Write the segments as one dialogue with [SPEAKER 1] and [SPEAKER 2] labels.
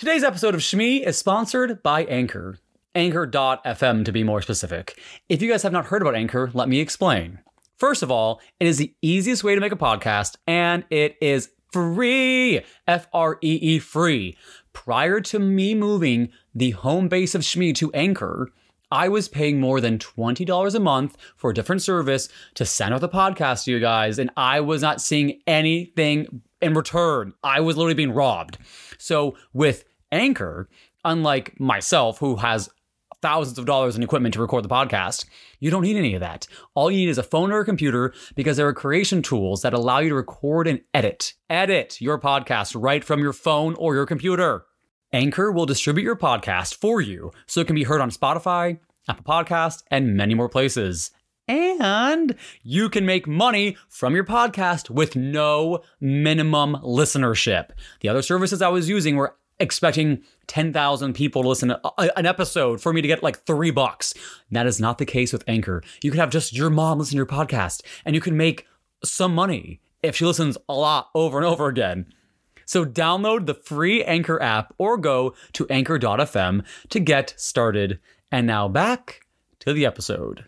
[SPEAKER 1] Today's episode of Shmee is sponsored by Anchor. Anchor.fm to be more specific. If you guys have not heard about Anchor, let me explain. First of all, it is the easiest way to make a podcast and it is free. F R E E free. Prior to me moving the home base of Shmee to Anchor, I was paying more than $20 a month for a different service to send out the podcast to you guys, and I was not seeing anything in return. I was literally being robbed. So with Anchor, unlike myself, who has thousands of dollars in equipment to record the podcast, you don't need any of that. All you need is a phone or a computer because there are creation tools that allow you to record and edit. Edit your podcast right from your phone or your computer. Anchor will distribute your podcast for you so it can be heard on Spotify, Apple Podcast, and many more places. And you can make money from your podcast with no minimum listenership. The other services I was using were expecting 10,000 people to listen to a- an episode for me to get like three bucks. That is not the case with Anchor. You can have just your mom listen to your podcast and you can make some money if she listens a lot over and over again. So download the free Anchor app or go to anchor.fm to get started. And now back to the episode.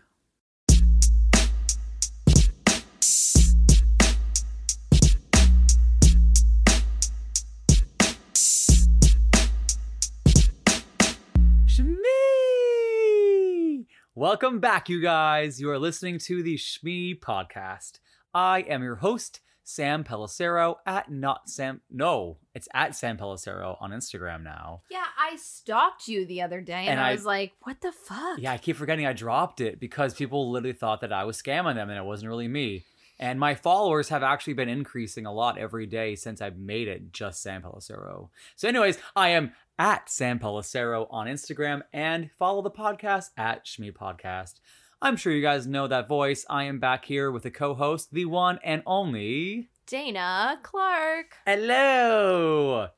[SPEAKER 1] Welcome back, you guys. You are listening to the Shmee podcast. I am your host, Sam Pellicero at not Sam. No, it's at Sam Pellicero on Instagram now.
[SPEAKER 2] Yeah, I stalked you the other day and,
[SPEAKER 1] And
[SPEAKER 2] I,
[SPEAKER 1] I-
[SPEAKER 2] was like, what the fuck?
[SPEAKER 1] Yeah, I keep forgetting I dropped it because people literally thought that I was scamming them and it wasn't really me. And my followers have actually been increasing a lot every day since I've made it just Sam Pellicero. So, anyways, I am at Sam Pellicero on Instagram and follow the podcast at Shmee Podcast. I'm sure you guys know that voice. I am back here with the co-host, the one and only
[SPEAKER 2] Dana Clarke.
[SPEAKER 1] Hello.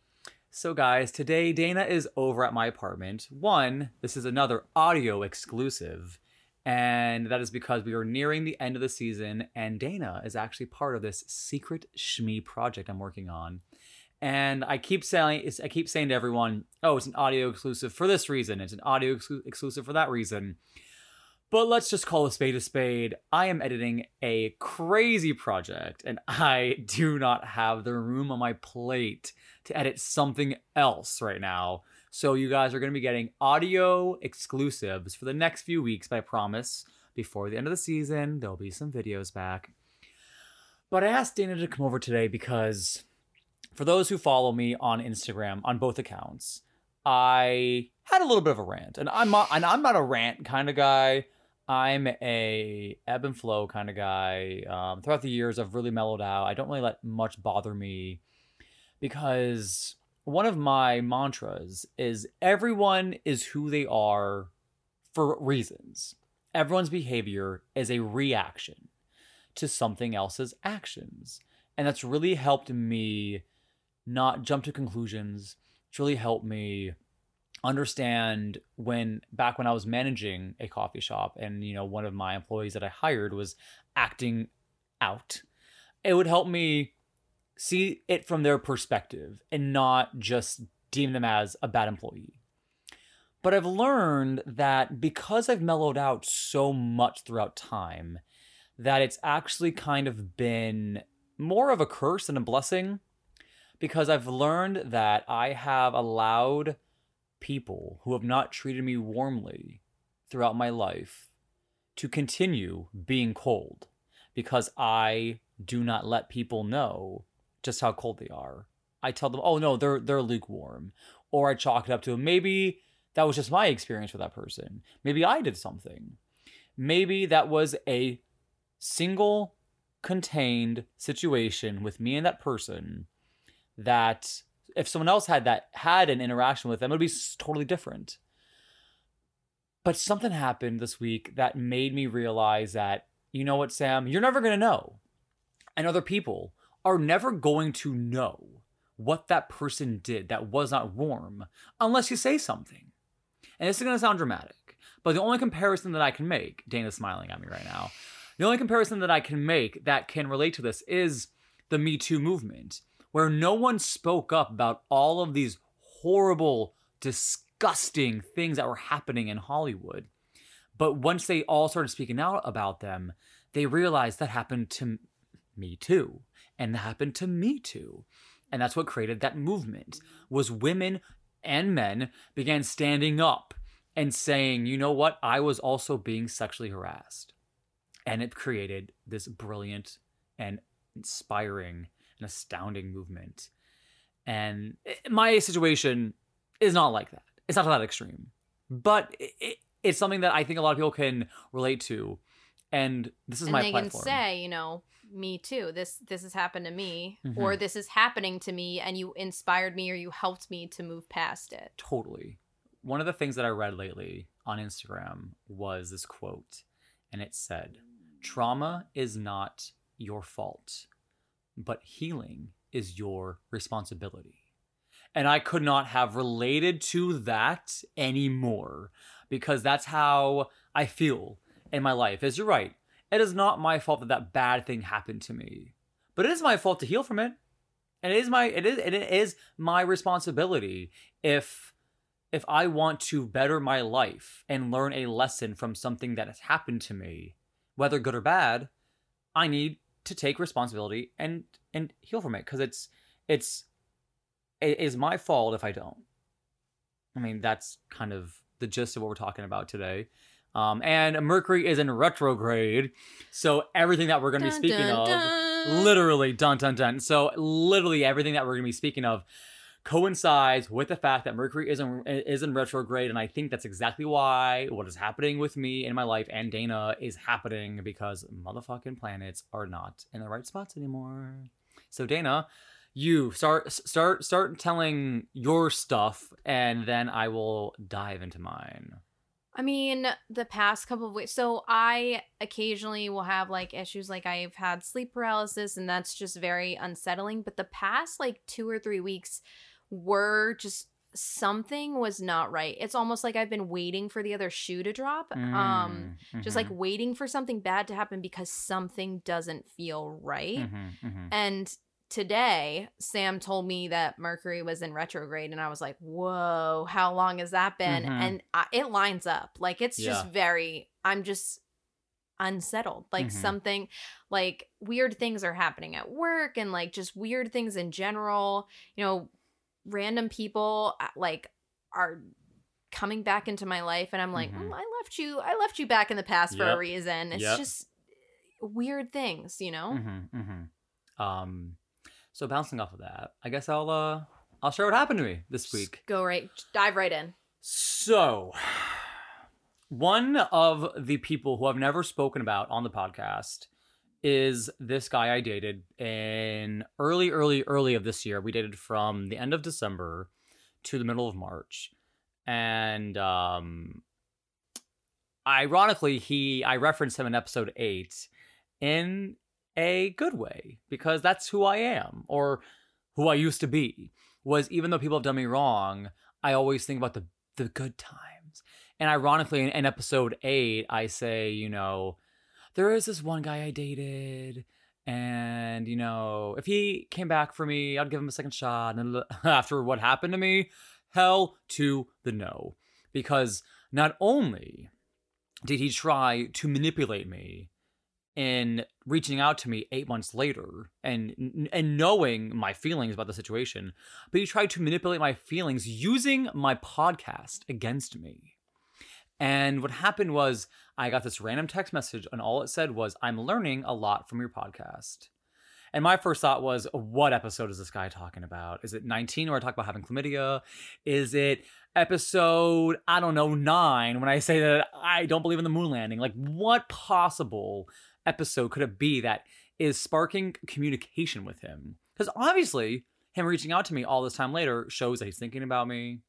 [SPEAKER 1] So, guys, today Dana is over at my apartment. One, this is another audio exclusive, and that is because we are nearing the end of the season, and Dana is actually part of this secret Shmee project I'm working on. And I keep saying, I keep saying to everyone, "Oh, it's an audio exclusive for this reason. It's an audio exclu- exclusive for that reason." But let's just call a spade a spade. I am editing a crazy project, and I do not have the room on my plate to edit something else right now. So, you guys are going to be getting audio exclusives for the next few weeks, I promise before the end of the season, there'll be some videos back. But I asked Dana to come over today because for those who follow me on Instagram on both accounts, I had a little bit of a rant, and I'm not, and I'm not a rant kind of guy. I'm a ebb and flow kind of guy. Um, throughout the years, I've really mellowed out. I don't really let much bother me because one of my mantras is everyone is who they are for reasons. Everyone's behavior is a reaction to something else's actions. And that's really helped me not jump to conclusions. It's really helped me understand when back when I was managing a coffee shop and you know one of my employees that I hired was acting out it would help me see it from their perspective and not just deem them as a bad employee. But I've learned that because I've mellowed out so much throughout time that it's actually kind of been more of a curse than a blessing because I've learned that I have allowed people who have not treated me warmly throughout my life to continue being cold because I do not let people know just how cold they are. I tell them, "Oh no, they're they're lukewarm," or I chalk it up to maybe that was just my experience with that person. Maybe I did something. Maybe that was a single contained situation with me and that person that if someone else had that had an interaction with them, it would be totally different. But something happened this week that made me realize that, you know what, Sam, you're never gonna know. And other people are never going to know what that person did that was not warm unless you say something. And this is gonna sound dramatic, but the only comparison that I can make, Dana's smiling at me right now, the only comparison that I can make that can relate to this is the Me Too movement, where no one spoke up about all of these horrible, disgusting things that were happening in Hollywood. But once they all started speaking out about them, they realized that happened to me too. And that happened to me too. And that's what created that movement was women and men began standing up and saying, you know what, I was also being sexually harassed. And it created this brilliant and inspiring and astounding movement. And my situation is not like that. It's not that extreme. But it, it's something that I think a lot of people can relate to. And this is
[SPEAKER 2] and
[SPEAKER 1] my
[SPEAKER 2] they
[SPEAKER 1] platform.
[SPEAKER 2] can say, you know, me too. This this has happened to me,
[SPEAKER 1] Mhm.
[SPEAKER 2] or this is happening to me, and you inspired me, or you helped me to move past it.
[SPEAKER 1] Totally. One of the things that I read lately on Instagram was this quote, and it said, Trauma is not your fault, but healing is your responsibility. And I could not have related to that anymore because that's how I feel in my life. As you're right, it is not my fault that that bad thing happened to me, but it is my fault to heal from it. And it is my it is it is my responsibility if if I want to better my life and learn a lesson from something that has happened to me, whether good or bad, I need to take responsibility and and heal from it because it's it's it is my fault if I don't. I mean, that's kind of the gist of what we're talking about today. Um, and Mercury is in retrograde, so everything that we're going to be speaking
[SPEAKER 2] dun,
[SPEAKER 1] of,
[SPEAKER 2] dun.
[SPEAKER 1] literally, dun dun dun. So literally everything that we're going to be speaking of coincides with the fact that Mercury is in, is in retrograde, and I think that's exactly why what is happening with me in my life and Dana is happening because motherfucking planets are not in the right spots anymore. So Dana, you start start start telling your stuff, and then I will dive into mine.
[SPEAKER 2] I mean, the past couple of weeks. So I occasionally will have like issues like I've had sleep paralysis and that's just very unsettling, but the past like 2 or 3 weeks were just something was not right. It's almost like I've been waiting for the other shoe to drop. Um
[SPEAKER 1] Mm,
[SPEAKER 2] just like waiting for something bad to happen because something doesn't feel right.
[SPEAKER 1] mhm, mhm.
[SPEAKER 2] And today, Sam told me that Mercury was in retrograde, and I was like, "Whoa, how long has that been?"
[SPEAKER 1] Mhm.
[SPEAKER 2] And I, it lines up. Like it's just very. I'm just unsettled. Like
[SPEAKER 1] Mhm.
[SPEAKER 2] something, like weird things are happening at work, and like just weird things in general. You know, random people uh, like are coming back into my life, and I'm like,
[SPEAKER 1] Mhm.
[SPEAKER 2] "Mm, I left you. I left you back in the past for a reason. It's
[SPEAKER 1] Yep.
[SPEAKER 2] just weird things, you know."
[SPEAKER 1] Mm-hmm, mm-hmm. Um, so bouncing off of that, I guess I'll uh I'll share what happened to me this week.
[SPEAKER 2] Go right, dive right in.
[SPEAKER 1] So, one of the people who I've never spoken about on the podcast is this guy I dated in early, early, early of this year. We dated from the end of December to the middle of March, and um, ironically, he I referenced him in episode eight in a good way because that's who I am or who I used to be. Was even though people have done me wrong, I always think about the the good times. And ironically, in, in episode eight, I say, you know, there is this one guy I dated, and you know, if he came back for me, I'd give him a second shot. And after what happened to me, hell to the no, because not only did he try to manipulate me in reaching out to me eight months later and and knowing my feelings about the situation but he tried to manipulate my feelings using my podcast against me. And what happened was i got this random text message and all it said was i'm learning a lot from your podcast. And my first thought was what episode is this guy talking about? Is it 19 where i talk about having chlamydia? Is it episode i don't know 9 when i say that i don't believe in the moon landing? Like what possible episode could it be that is sparking communication with him? Because obviously, him reaching out to me all this time later shows that he's thinking about me,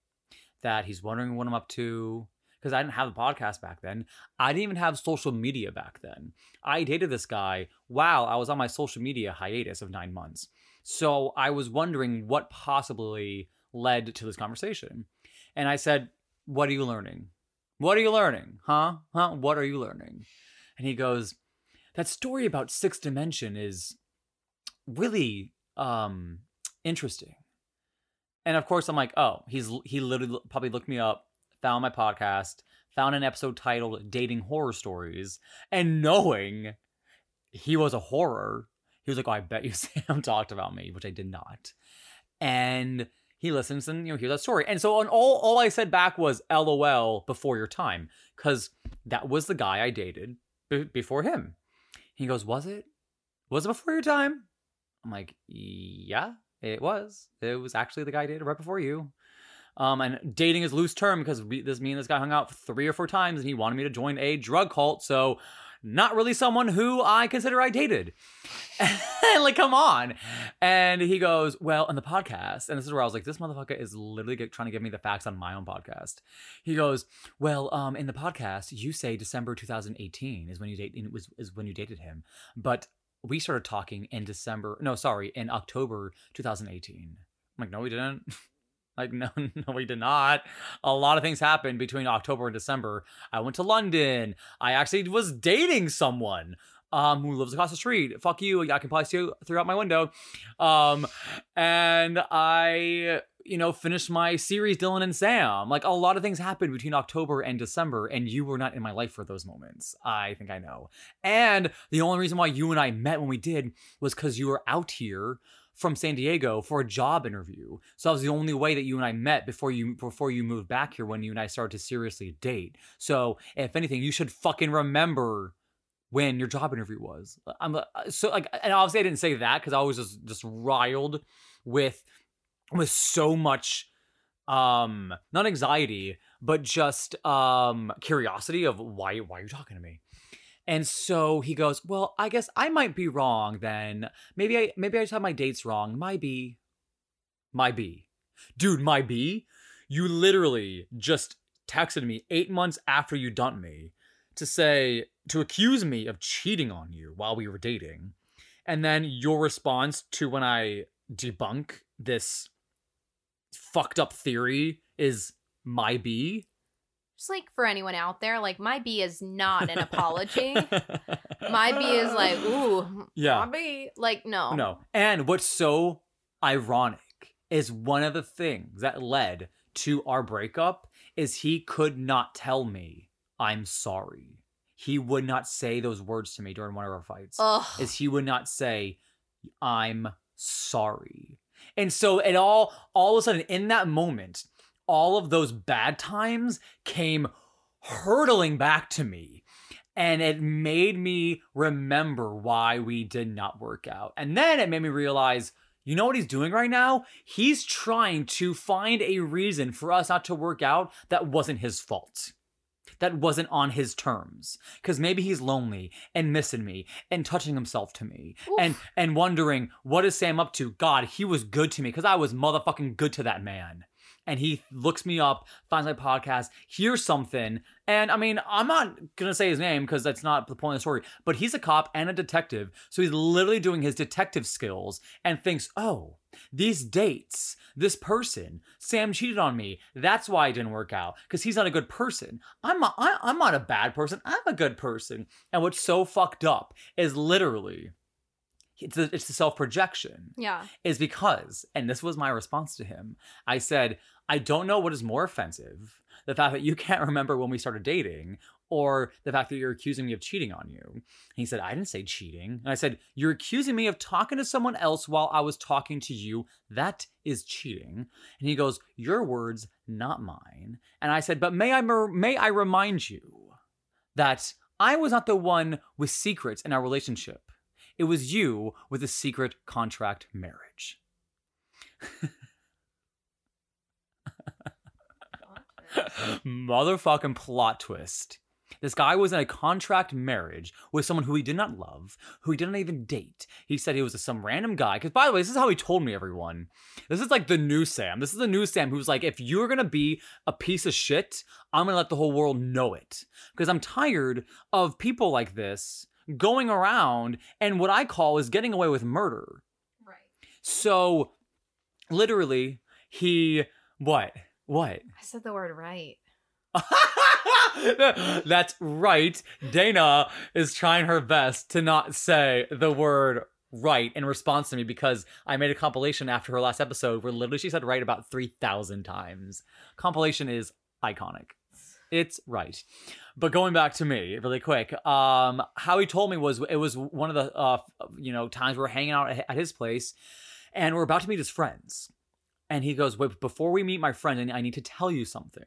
[SPEAKER 1] that he's wondering what I'm up to. Because I didn't have a podcast back then. I didn't even have social media back then. I dated this guy while I was on my social media hiatus of nine months. So I was wondering what possibly led to this conversation. And I said, What are you learning? What are you learning? Huh? Huh? What are you learning? And he goes, that story about sixth dimension is really um interesting And of course, I'm like, oh, he's he literally probably looked me up, found my podcast, found an episode titled "Dating Horror Stories," and knowing he was a horror, he was like, oh, I bet you Sam talked about me, which I did not. And he listens and you know hears that story. And so on all all I said back was LOL before your time, because that was the guy I dated b- before him. He goes, was it? Was it before your time? I'm like, yeah, it was. It was actually the guy I dated right before you. Um, and dating is loose term because we, this me and this guy hung out three or four times, and he wanted me to join a drug cult. So, not really someone who I consider I dated. like, come on. And he goes, well, on the podcast, and this is where I was like, this motherfucker is literally get, trying to give me the facts on my own podcast. He goes, well, um, in the podcast, you say December 2018 is when you date it was is when you dated him, but we started talking in December. No, sorry, in October 2018. I'm like, no, we didn't. Like, no, no, we did not. A lot of things happened between October and December. I went to London. I actually was dating someone um, who lives across the street. Fuck you. I can probably see you throughout my window. Um, and I, you know, finished my series, Dylan and Sam. Like, a lot of things happened between October and December, and you were not in my life for those moments. I think I know. And the only reason why you and I met when we did was because you were out here from San Diego for a job interview. So that was the only way that you and I met before you before you moved back here when you and I started to seriously date. So if anything, you should fucking remember when your job interview was. I'm so like, and obviously I didn't say that because I was just just riled with with so much um not anxiety but just um curiosity of why why are you talking to me and so he goes, "Well, I guess I might be wrong then. Maybe I maybe I just have my dates wrong. My B. My B. Dude, my B, you literally just texted me 8 months after you dumped me to say to accuse me of cheating on you while we were dating. And then your response to when I debunk this fucked up theory is my B
[SPEAKER 2] just like for anyone out there, like my B is not an apology. my B is like, ooh,
[SPEAKER 1] yeah,
[SPEAKER 2] my B. Like, no.
[SPEAKER 1] No. And what's so ironic is one of the things that led to our breakup is he could not tell me I'm sorry. He would not say those words to me during one of our fights.
[SPEAKER 2] Ugh.
[SPEAKER 1] Is he would not say I'm sorry. And so it all all of a sudden in that moment, all of those bad times came hurtling back to me. And it made me remember why we did not work out. And then it made me realize you know what he's doing right now? He's trying to find a reason for us not to work out that wasn't his fault. That wasn't on his terms. Cause maybe he's lonely and missing me and touching himself to me
[SPEAKER 2] Oof.
[SPEAKER 1] and and wondering what is Sam up to? God, he was good to me because I was motherfucking good to that man and he looks me up, finds my podcast, hears something. And I mean, I'm not going to say his name because that's not the point of the story, but he's a cop and a detective. So he's literally doing his detective skills and thinks, oh, these dates, this person, Sam cheated on me. That's why it didn't work out because he's not a good person. I'm not, I, I'm not a bad person. I'm a good person. And what's so fucked up is literally it's the, it's the self projection
[SPEAKER 2] Yeah.
[SPEAKER 1] is because, and this was my response to him, I said, I don't know what is more offensive the fact that you can't remember when we started dating or the fact that you're accusing me of cheating on you. And he said, I didn't say cheating. And I said, You're accusing me of talking to someone else while I was talking to you. That is cheating. And he goes, Your words, not mine. And I said, But may I, may I remind you that I was not the one with secrets in our relationship. It was you with a secret contract marriage. Motherfucking plot twist. This guy was in a contract marriage with someone who he did not love, who he didn't even date. He said he was some random guy. Because, by the way, this is how he told me, everyone. This is like the new Sam. This is the new Sam who's like, if you're going to be a piece of shit, I'm going to let the whole world know it. Because I'm tired of people like this going around and what I call is getting away with murder.
[SPEAKER 2] Right.
[SPEAKER 1] So, literally, he. What? What?
[SPEAKER 2] I said the word right.
[SPEAKER 1] That's right. Dana is trying her best to not say the word right in response to me because I made a compilation after her last episode where literally she said right about 3,000 times. Compilation is iconic. It's right. But going back to me really quick, um, how he told me was it was one of the uh, you know times we we're hanging out at his place, and we're about to meet his friends, and he goes, "Wait, before we meet my friend, I need to tell you something."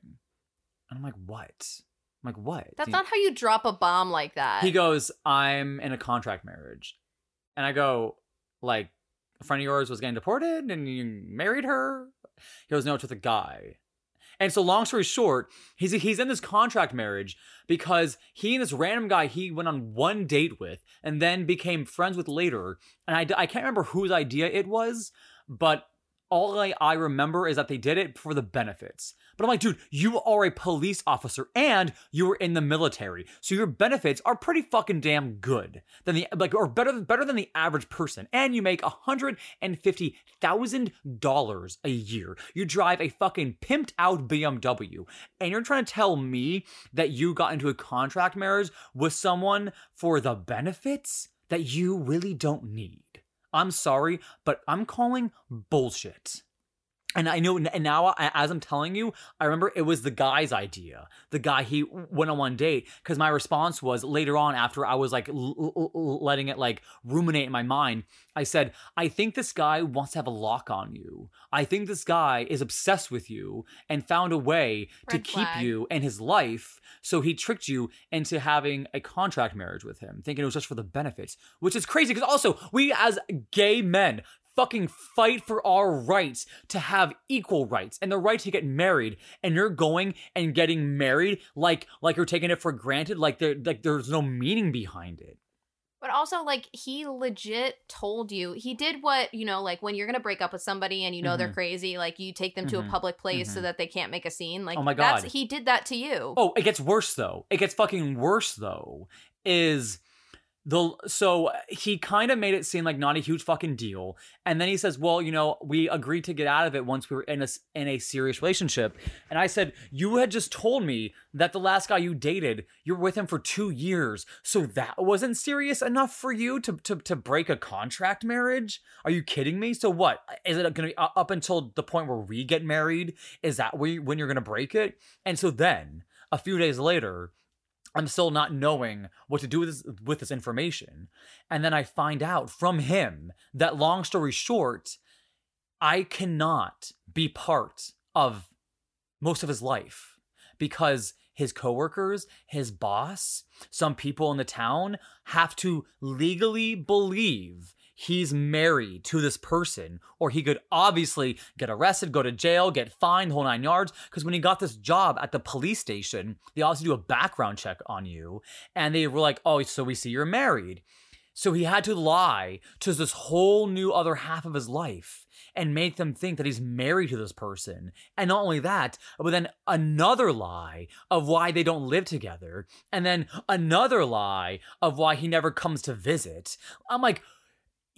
[SPEAKER 1] And I'm like, "What?" I'm like, "What?"
[SPEAKER 2] That's not how you drop a bomb like that.
[SPEAKER 1] He goes, "I'm in a contract marriage," and I go, "Like, a friend of yours was getting deported, and you married her?" He goes, "No, it's with a guy." And so, long story short, he's he's in this contract marriage because he and this random guy he went on one date with and then became friends with later. And I, I can't remember whose idea it was, but all I, I remember is that they did it for the benefits. But I'm like, dude, you are a police officer and you were in the military. So your benefits are pretty fucking damn good than the like or better than better than the average person. And you make $150,000 a year. You drive a fucking pimped out BMW. And you're trying to tell me that you got into a contract marriage with someone for the benefits that you really don't need. I'm sorry, but I'm calling bullshit. And I know, and now as I'm telling you, I remember it was the guy's idea. The guy he went on one date because my response was later on after I was like l- l- letting it like ruminate in my mind. I said, I think this guy wants to have a lock on you. I think this guy is obsessed with you and found a way Red to flag. keep you in his life. So he tricked you into having a contract marriage with him, thinking it was just for the benefits, which is crazy because also we as gay men fucking fight for our rights to have equal rights and the right to get married and you're going and getting married like like you're taking it for granted like there like there's no meaning behind it
[SPEAKER 2] but also, like, he legit told you, he did what, you know, like when you're to break up with somebody and you know mm-hmm. they're crazy, like you take them mm-hmm. to a mm-hmm. public place mm-hmm. so that they can't make a scene. Like,
[SPEAKER 1] oh my God.
[SPEAKER 2] he did that to you.
[SPEAKER 1] Oh, it gets worse though. It gets fucking worse though. Is the so he kind of made it seem like not a huge fucking deal and then he says well you know we agreed to get out of it once we were in a in a serious relationship. And i said you had just told me that the last guy you dated you were with him for 2 years so that wasn't serious enough for you to to to break a contract marriage? Are you kidding me? So what? Is it going to be up until the point where we get married is that when you're going to break it? And so then a few days later I'm still not knowing what to do with this, with this information. And then I find out from him that, long story short, I cannot be part of most of his life because his coworkers, his boss, some people in the town have to legally believe he's married to this person, or he could obviously get arrested, go to jail, get fined, whole nine yards. Because when he got this job at the police station, they obviously do a background check on you, and they were like, "Oh, so we see you're married." So he had to lie to this whole new other half of his life and make them think that he's married to this person. And not only that, but then another lie of why they don't live together. And then another lie of why he never comes to visit. I'm like,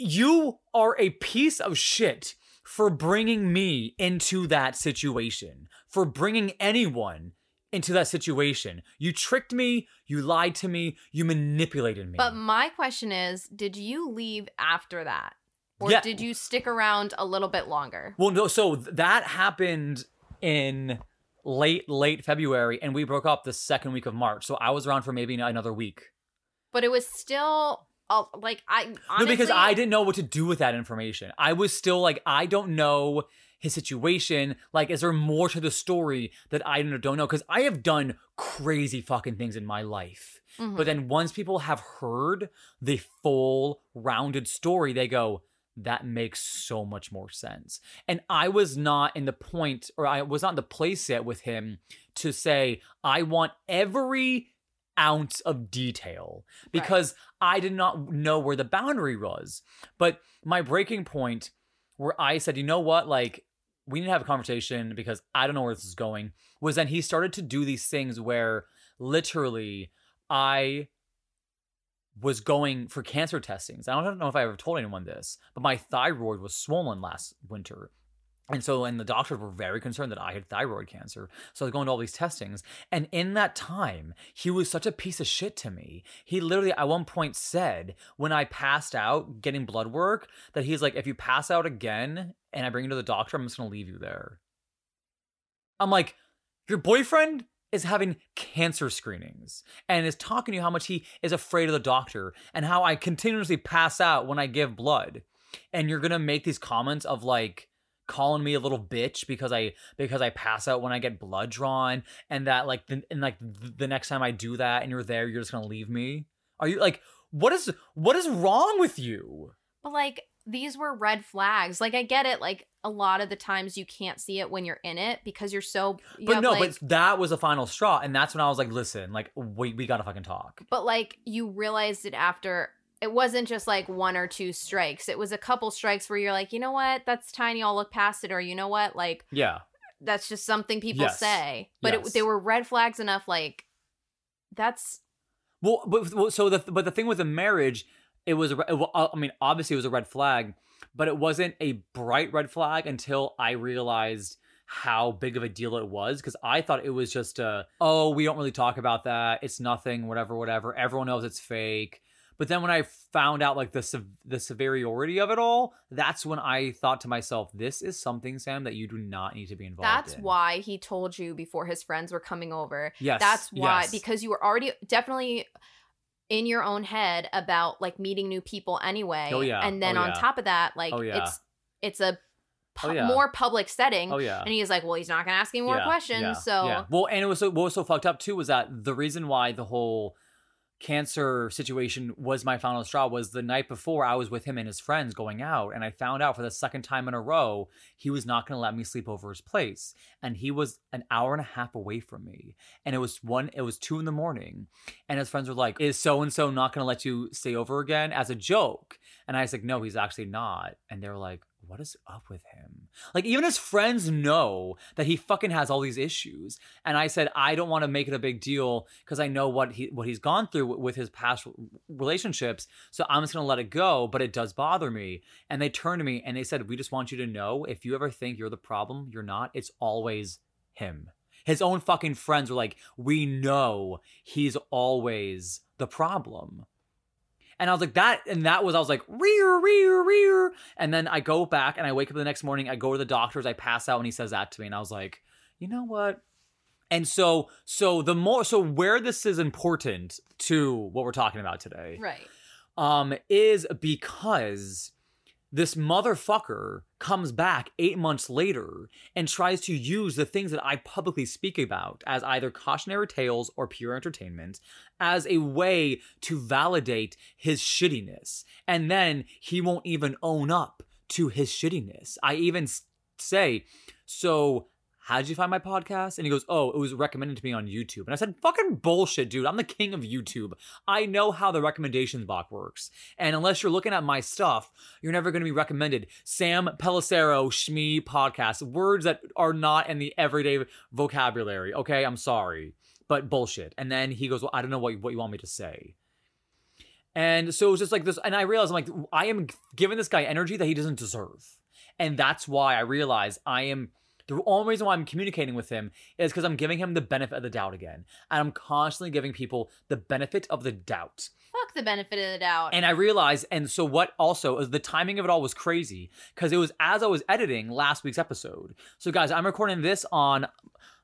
[SPEAKER 1] you are a piece of shit for bringing me into that situation, for bringing anyone into that situation. You tricked me, you lied to me, you manipulated me.
[SPEAKER 2] But my question is did you leave after that? Or yeah. did you stick around a little bit longer?
[SPEAKER 1] Well, no, so that happened in late, late February, and we broke up the second week of March. So I was around for maybe another week.
[SPEAKER 2] But it was still like I honestly,
[SPEAKER 1] no because I didn't know what to do with that information. I was still like I don't know his situation. Like, is there more to the story that I don't know? Because I have done crazy fucking things in my life. Mm-hmm. But then once people have heard the full rounded story, they go, that makes so much more sense. And I was not in the point, or I was not in the place yet with him to say, I want every ounce of detail because right. I did not know where the boundary was. But my breaking point where I said, you know what, like, we need to have a conversation because I don't know where this is going, was then he started to do these things where literally I was going for cancer testings. I don't know if I ever told anyone this, but my thyroid was swollen last winter. And so, and the doctors were very concerned that I had thyroid cancer. So I was going to all these testings. And in that time, he was such a piece of shit to me. He literally, at one point, said, when I passed out getting blood work, that he's like, if you pass out again and I bring you to the doctor, I'm just going to leave you there. I'm like, your boyfriend is having cancer screenings and is talking to you how much he is afraid of the doctor and how I continuously pass out when I give blood. And you're going to make these comments of like, calling me a little bitch because I because I pass out when I get blood drawn and that like the, and like the next time I do that and you're there you're just going to leave me? Are you like what is what is wrong with you?
[SPEAKER 2] But like these were red flags. Like I get it like a lot of the times you can't see it when you're in it because you're so you
[SPEAKER 1] but
[SPEAKER 2] have,
[SPEAKER 1] no,
[SPEAKER 2] like,
[SPEAKER 1] but that was the final straw and that's when I was like listen, like we we got to fucking talk.
[SPEAKER 2] but like you realized it after it wasn't just like one or two strikes. It was a couple strikes where you're like, you know what, that's tiny. I'll look past it, or you know what, like
[SPEAKER 1] Yeah.
[SPEAKER 2] that's just something people
[SPEAKER 1] Yes.
[SPEAKER 2] say. But
[SPEAKER 1] Yes.
[SPEAKER 2] it, they were red flags enough. Like that's
[SPEAKER 1] Well, but well, so the but the thing with the marriage, it was a re- well, I mean, obviously it was a red flag, but it wasn't a bright red flag until I realized how big of a deal it was because I thought it was just a oh we don't really talk about that it's nothing whatever whatever everyone knows it's fake. But then when I found out like the sev- the severity of it all, that's when I thought to myself, this is something Sam that you do not need to be involved in.
[SPEAKER 2] that's
[SPEAKER 1] in.
[SPEAKER 2] why he told you before his friends were coming over.
[SPEAKER 1] Yes,
[SPEAKER 2] That's why
[SPEAKER 1] yes.
[SPEAKER 2] because you were already definitely in your own head about like meeting new people anyway.
[SPEAKER 1] Oh, yeah.
[SPEAKER 2] And then
[SPEAKER 1] Oh,
[SPEAKER 2] on
[SPEAKER 1] yeah.
[SPEAKER 2] top of that, like
[SPEAKER 1] Oh, yeah.
[SPEAKER 2] it's it's a pu-
[SPEAKER 1] Oh, yeah.
[SPEAKER 2] more public setting.
[SPEAKER 1] Oh yeah.
[SPEAKER 2] And he's like, well, he's not gonna ask any more
[SPEAKER 1] Yeah,
[SPEAKER 2] questions.
[SPEAKER 1] yeah,
[SPEAKER 2] so
[SPEAKER 1] yeah. well, and it was so what was so fucked up too was that the reason why the whole cancer situation was my final straw was the night before I was with him and his friends going out, and I found out for the second time in a row he was not going to let me sleep over his place, and he was an hour and a half away from me, and it was one, it was two in the morning, and his friends were like, "Is so and so not going to let you stay over again?" as a joke, and I was like, "No, he's actually not," and they were like. What is up with him? Like, even his friends know that he fucking has all these issues. And I said, I don't want to make it a big deal because I know what he what he's gone through with- with his past relationships. So I'm just gonna let it go. But it does bother me. And they turned to me and they said, We just want you to know if you ever think you're the problem, you're not. It's always him. His own fucking friends were like, We know he's always the problem. And I was like, that, and that was, I was like, rear, rear, rear. And then I go back and I wake up the next morning, I go to the doctor's, I pass out, and he says that to me. And I was like, you know what? And so, so the more, so where this is important to what we're talking about today,
[SPEAKER 2] right.
[SPEAKER 1] um, is because this motherfucker comes back eight months later and tries to use the things that I publicly speak about as either cautionary tales or pure entertainment as a way to validate his shittiness. And then he won't even own up to his shittiness. I even say, So, how'd you find my podcast? And he goes, Oh, it was recommended to me on YouTube. And I said, Fucking bullshit, dude. I'm the king of YouTube. I know how the recommendations box works. And unless you're looking at my stuff, you're never going to be recommended. Sam Pellicero, Shmee podcast, words that are not in the everyday vocabulary. Okay, I'm sorry, but bullshit. And then he goes, Well, I don't know what, what you want me to say. And so it was just like this. And I realized I'm like, I am giving this guy energy that he doesn't deserve. And that's why I realize I am. The only reason why I'm communicating with him is because I'm giving him the benefit of the doubt again. And I'm constantly giving people the benefit of the doubt.
[SPEAKER 2] Fuck the benefit of the doubt.
[SPEAKER 1] And I realized, and so what also is the timing of it all was crazy because it was as I was editing last week's episode. So, guys, I'm recording this on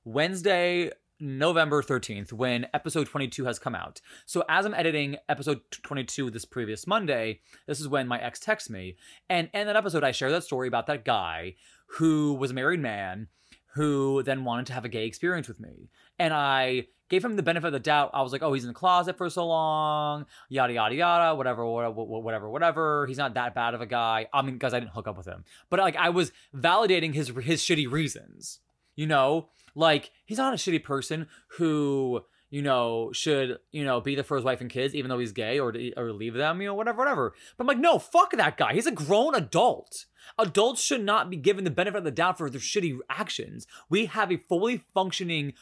[SPEAKER 1] Wednesday, November 13th, when episode 22 has come out. So, as I'm editing episode 22 this previous Monday, this is when my ex texts me. And in that episode, I share that story about that guy who was a married man who then wanted to have a gay experience with me. And I gave him the benefit of the doubt. I was like, oh, he's in the closet for so long, yada, yada, yada, whatever, whatever, whatever, whatever. He's not that bad of a guy. I mean, because I didn't hook up with him. But like, I was validating his his shitty reasons. You know, like he's not a shitty person who you know should you know be there for his wife and kids even though he's gay or or leave them you know whatever whatever. But i'm like no fuck that guy. He's a grown adult. Adults should not be given the benefit of the doubt for their shitty actions. We have a fully functioning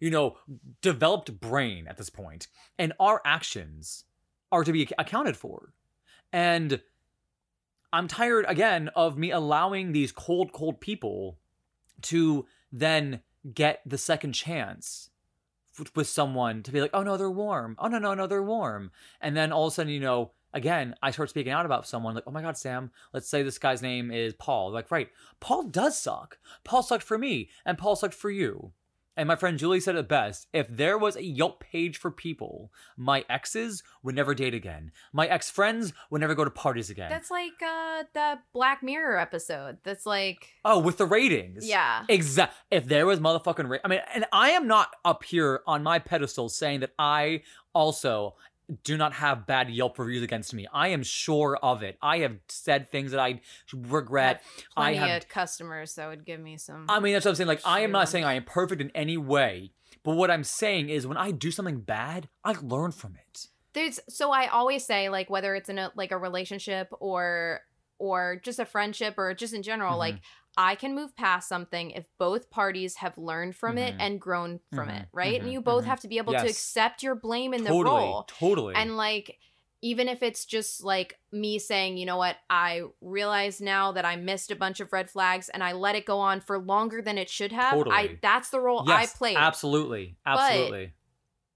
[SPEAKER 1] you know developed brain at this point and our actions are to be accounted for. And I'm tired again of me allowing these cold, cold people to then get the second chance with someone to be like, oh no, they're warm. Oh no, no, no, they're warm. And then all of a sudden, you know, again, I start speaking out about someone like, oh my God, Sam, let's say this guy's name is Paul. Like, right, Paul does suck. Paul sucked for me, and Paul sucked for you. And my friend Julie said it best if there was a Yelp page for people, my exes would never date again. My ex friends would never go to parties again.
[SPEAKER 2] That's like uh the Black Mirror episode. That's like
[SPEAKER 1] oh, with the ratings.
[SPEAKER 2] yeah.
[SPEAKER 1] Exactly. If there was motherfucking, ra- I mean, and I am not up here on my pedestal saying that I also do not have bad Yelp reviews against me. I am sure of it. I have said things that I regret. I have.
[SPEAKER 2] customers that would give me some.
[SPEAKER 1] I mean, that's what I'm saying. Like, I am not saying I am perfect in any way, but what I'm saying is when I do something bad, I learn from it.
[SPEAKER 2] there's so I always say like whether it's in a like a relationship or or just a friendship or just in general
[SPEAKER 1] Mhm.
[SPEAKER 2] like I can move past something if both parties have learned from it
[SPEAKER 1] Mhm.
[SPEAKER 2] and grown from
[SPEAKER 1] Mhm.
[SPEAKER 2] it, right?
[SPEAKER 1] Mhm.
[SPEAKER 2] And you both
[SPEAKER 1] Mhm.
[SPEAKER 2] have to be able to accept your blame in the role.
[SPEAKER 1] Totally.
[SPEAKER 2] And like even if it's just like me saying, you know what, I realize now that I missed a bunch of red flags and I let it go on for longer than it should have. I
[SPEAKER 1] Totally.
[SPEAKER 2] that's the role
[SPEAKER 1] yes,
[SPEAKER 2] I played
[SPEAKER 1] Absolutely. Absolutely.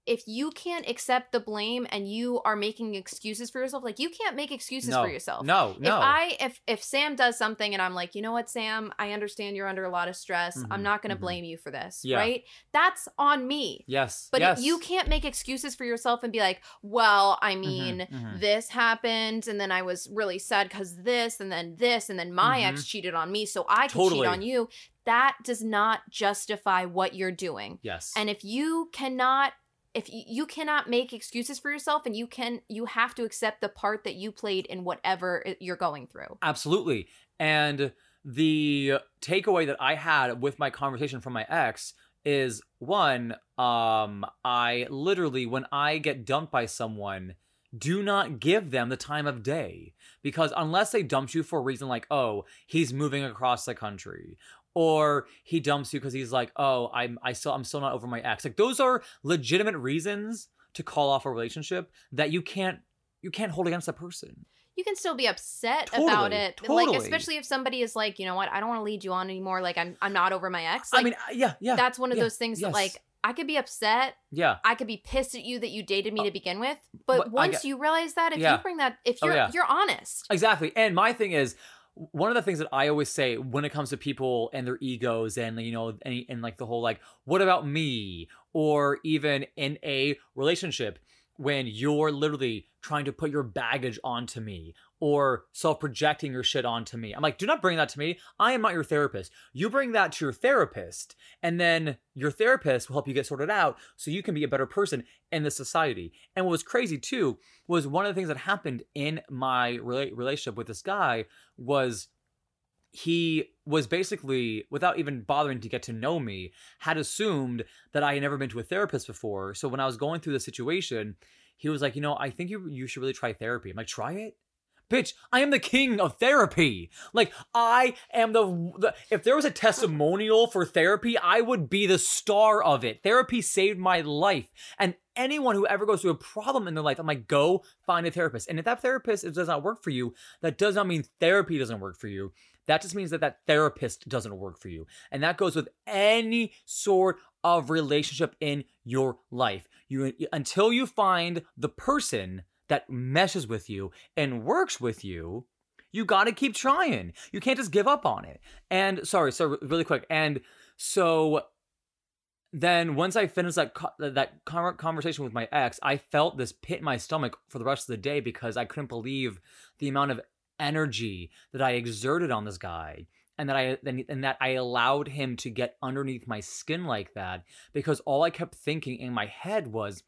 [SPEAKER 2] If you can't accept the blame and you are making excuses for yourself, like you can't make excuses
[SPEAKER 1] no.
[SPEAKER 2] for yourself.
[SPEAKER 1] No, no.
[SPEAKER 2] If I if if Sam does something and I'm like, you know what, Sam, I understand you're under a lot of stress.
[SPEAKER 1] Mhm,
[SPEAKER 2] I'm not going to
[SPEAKER 1] mhm.
[SPEAKER 2] blame you for this,
[SPEAKER 1] Yeah.
[SPEAKER 2] right? That's on me.
[SPEAKER 1] yes.
[SPEAKER 2] But
[SPEAKER 1] yes.
[SPEAKER 2] you can't make excuses for yourself and be like, well, I
[SPEAKER 1] Mhm,
[SPEAKER 2] mean,
[SPEAKER 1] mhm.
[SPEAKER 2] this happened and then I was really sad because this and then this and then my
[SPEAKER 1] Mhm.
[SPEAKER 2] ex cheated on me, so I could
[SPEAKER 1] Totally.
[SPEAKER 2] cheat on you. That does not justify what you're doing.
[SPEAKER 1] Yes.
[SPEAKER 2] And if you cannot if you cannot make excuses for yourself and you can you have to accept the part that you played in whatever you're going through.
[SPEAKER 1] Absolutely. And the takeaway that I had with my conversation from my ex is one, um, I literally, when I get dumped by someone, do not give them the time of day. Because unless they dumped you for a reason like, oh, he's moving across the country. Or he dumps you because he's like, oh, I'm I still I'm still not over my ex. Like those are legitimate reasons to call off a relationship that you can't you can't hold against that person.
[SPEAKER 2] You can still be upset
[SPEAKER 1] Totally,
[SPEAKER 2] about it. Like
[SPEAKER 1] totally.
[SPEAKER 2] especially if somebody is like, you know what, I don't want to lead you on anymore. Like I'm I'm not over my ex.
[SPEAKER 1] I mean, yeah, yeah.
[SPEAKER 2] that's one of
[SPEAKER 1] yeah,
[SPEAKER 2] those things that like I could be upset.
[SPEAKER 1] yeah.
[SPEAKER 2] I could be pissed at you that you dated me uh, to begin with. But
[SPEAKER 1] but
[SPEAKER 2] once
[SPEAKER 1] get-
[SPEAKER 2] you realize that, if
[SPEAKER 1] Yeah.
[SPEAKER 2] you bring that, if
[SPEAKER 1] Oh,
[SPEAKER 2] you're
[SPEAKER 1] yeah.
[SPEAKER 2] you're honest,
[SPEAKER 1] Exactly. And my thing is one of the things that I always say when it comes to people and their egos and you know and, and like the whole like what about me? or even in a relationship when you're literally trying to put your baggage onto me or self-projecting your shit onto me. I'm like, do not bring that to me. I am not your therapist. You bring that to your therapist, and then your therapist will help you get sorted out so you can be a better person in the society. And what was crazy too was one of the things that happened in my rela- relationship with this guy was he was basically without even bothering to get to know me had assumed that i had never been to a therapist before. So when i was going through the situation he was like you know i think you you should really try therapy. I'm like try it? Bitch i am the king of therapy. Like i am the, the if there was a testimonial for therapy i would be the star of it. Therapy saved my life. And anyone who ever goes through a problem in their life i'm like go find a therapist. And if that therapist does not work for you that does not mean therapy doesn't work for you that just means that that therapist doesn't work for you. And that goes with any sort of relationship in your life. You until you find the person that meshes with you and works with you, you got to keep trying. You can't just give up on it. And sorry, so really quick. And so then once I finished that co- that conversation with my ex, I felt this pit in my stomach for the rest of the day because I couldn't believe the amount of energy that I exerted on this guy and that I and, that I allowed him to get underneath my skin like that because all I kept thinking in my head was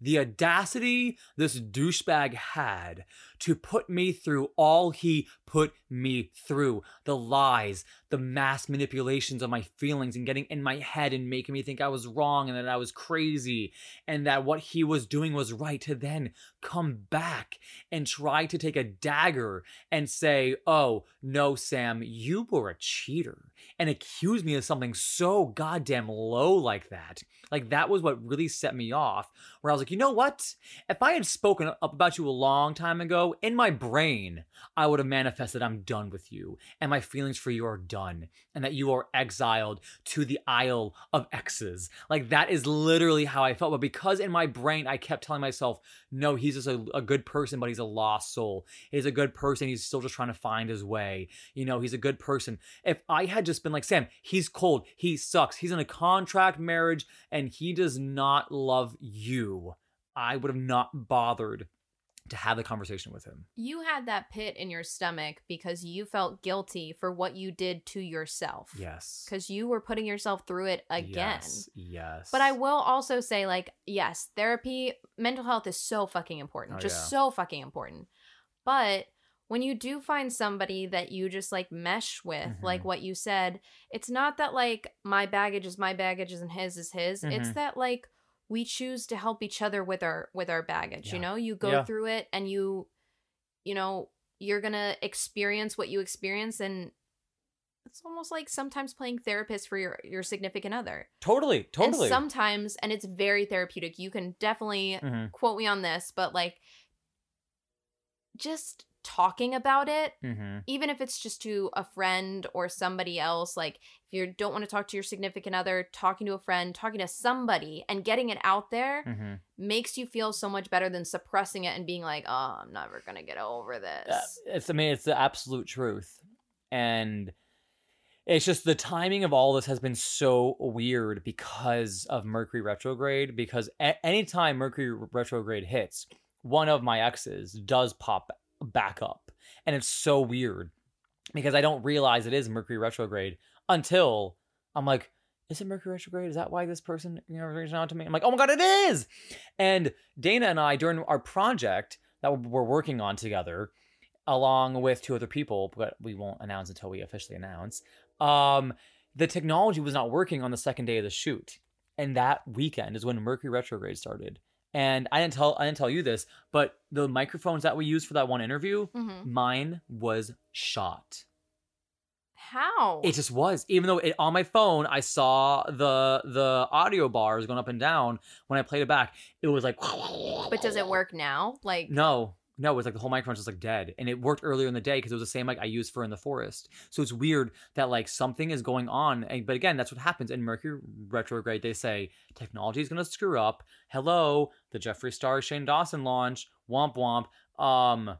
[SPEAKER 1] the audacity this douchebag had to put me through all he put me through the lies the mass manipulations of my feelings and getting in my head and making me think I was wrong and that I was crazy and that what he was doing was right to then come back and try to take a dagger and say, "Oh, no, Sam, you were a cheater. And accuse me of something so goddamn low like that. Like that was what really set me off. Where I was like, you know what? If I had spoken up about you a long time ago, in my brain, I would have manifested I'm done with you and my feelings for you are done and that you are exiled to the Isle of X's. Like that is literally how I felt. But because in my brain I kept telling myself, no, he's just a, a good person, but he's a lost soul. He's a good person. He's still just trying to find his way. You know, he's a good person. If I had just been like, Sam, he's cold, he sucks, he's in a contract marriage, and he does not love you, I would have not bothered to have the conversation with him.
[SPEAKER 2] You had that pit in your stomach because you felt guilty for what you did to yourself.
[SPEAKER 1] Yes.
[SPEAKER 2] Because you were putting yourself through it again.
[SPEAKER 1] Yes. yes.
[SPEAKER 2] But I will also say, like, yes, therapy, mental health is so fucking important.
[SPEAKER 1] Oh,
[SPEAKER 2] just
[SPEAKER 1] yeah.
[SPEAKER 2] so fucking important. But when you do find somebody that you just like mesh with, like
[SPEAKER 1] Mhm.
[SPEAKER 2] what you said, it's not that like my baggage is my baggage and his is his. It's
[SPEAKER 1] Mhm.
[SPEAKER 2] that like we choose to help each other with our with our baggage. You know, you go
[SPEAKER 1] Yeah.
[SPEAKER 2] through it and you, you know, you're gonna experience what you experience and it's almost like sometimes playing therapist for your your significant other.
[SPEAKER 1] totally, totally.
[SPEAKER 2] And sometimes, and it's very therapeutic. You can definitely
[SPEAKER 1] Mhm.
[SPEAKER 2] quote me on this, but like just talking about it,
[SPEAKER 1] Mhm.
[SPEAKER 2] even if it's just to a friend or somebody else, like if you don't want to talk to your significant other, talking to a friend, talking to somebody and getting it out there
[SPEAKER 1] Mhm.
[SPEAKER 2] makes you feel so much better than suppressing it and being like, oh, I'm never going to get over this.
[SPEAKER 1] Uh, it's I mean it's the absolute truth, and it's just the timing of all this has been so weird because of Mercury retrograde. Because a- anytime Mercury retrograde hits, one of my exes does pop back up, and it's so weird because I don't realize it is Mercury retrograde until I'm like. Is it Mercury retrograde? Is that why this person, you know, reaching out to me? I'm like, oh my god, it is! And Dana and I, during our project that we're working on together, along with two other people, but we won't announce until we officially announce. Um, the technology was not working on the second day of the shoot, and that weekend is when Mercury retrograde started. And I didn't tell I didn't tell you this, but the microphones that we used for that one interview,
[SPEAKER 2] Mhm.
[SPEAKER 1] mine was shot.
[SPEAKER 2] How?
[SPEAKER 1] It just was. Even though it, on my phone I saw the the audio bars going up and down when I played it back, it was like.
[SPEAKER 2] but does it work now? Like,
[SPEAKER 1] No, no, it was like the whole microphone was just like dead, and it worked earlier in the day because it was the same mic I used for in the forest. So it's weird that like something is going on, and, but again, that's what happens in Mercury retrograde. They say technology is going to screw up. Hello, the Jeffree Star Shane Dawson launch. Womp womp. Um,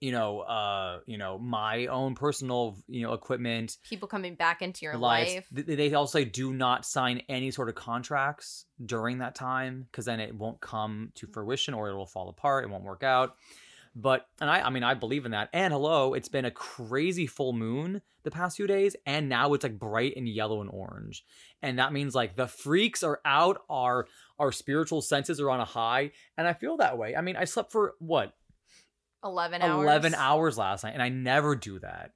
[SPEAKER 1] you know, uh, you know, my own personal, you know, equipment
[SPEAKER 2] people coming back into your
[SPEAKER 1] lives.
[SPEAKER 2] life.
[SPEAKER 1] They also do not sign any sort of contracts during that time because then it won't come to fruition or it will fall apart. It won't work out. But and I, I mean, I believe in that. And hello, it's been a crazy full moon the past few days, and now it's like bright and yellow and orange, and that means like the freaks are out. Our our spiritual senses are on a high, and I feel that way. I mean, I slept for what
[SPEAKER 2] 11 hours.
[SPEAKER 1] eleven hours last night, and I never do that.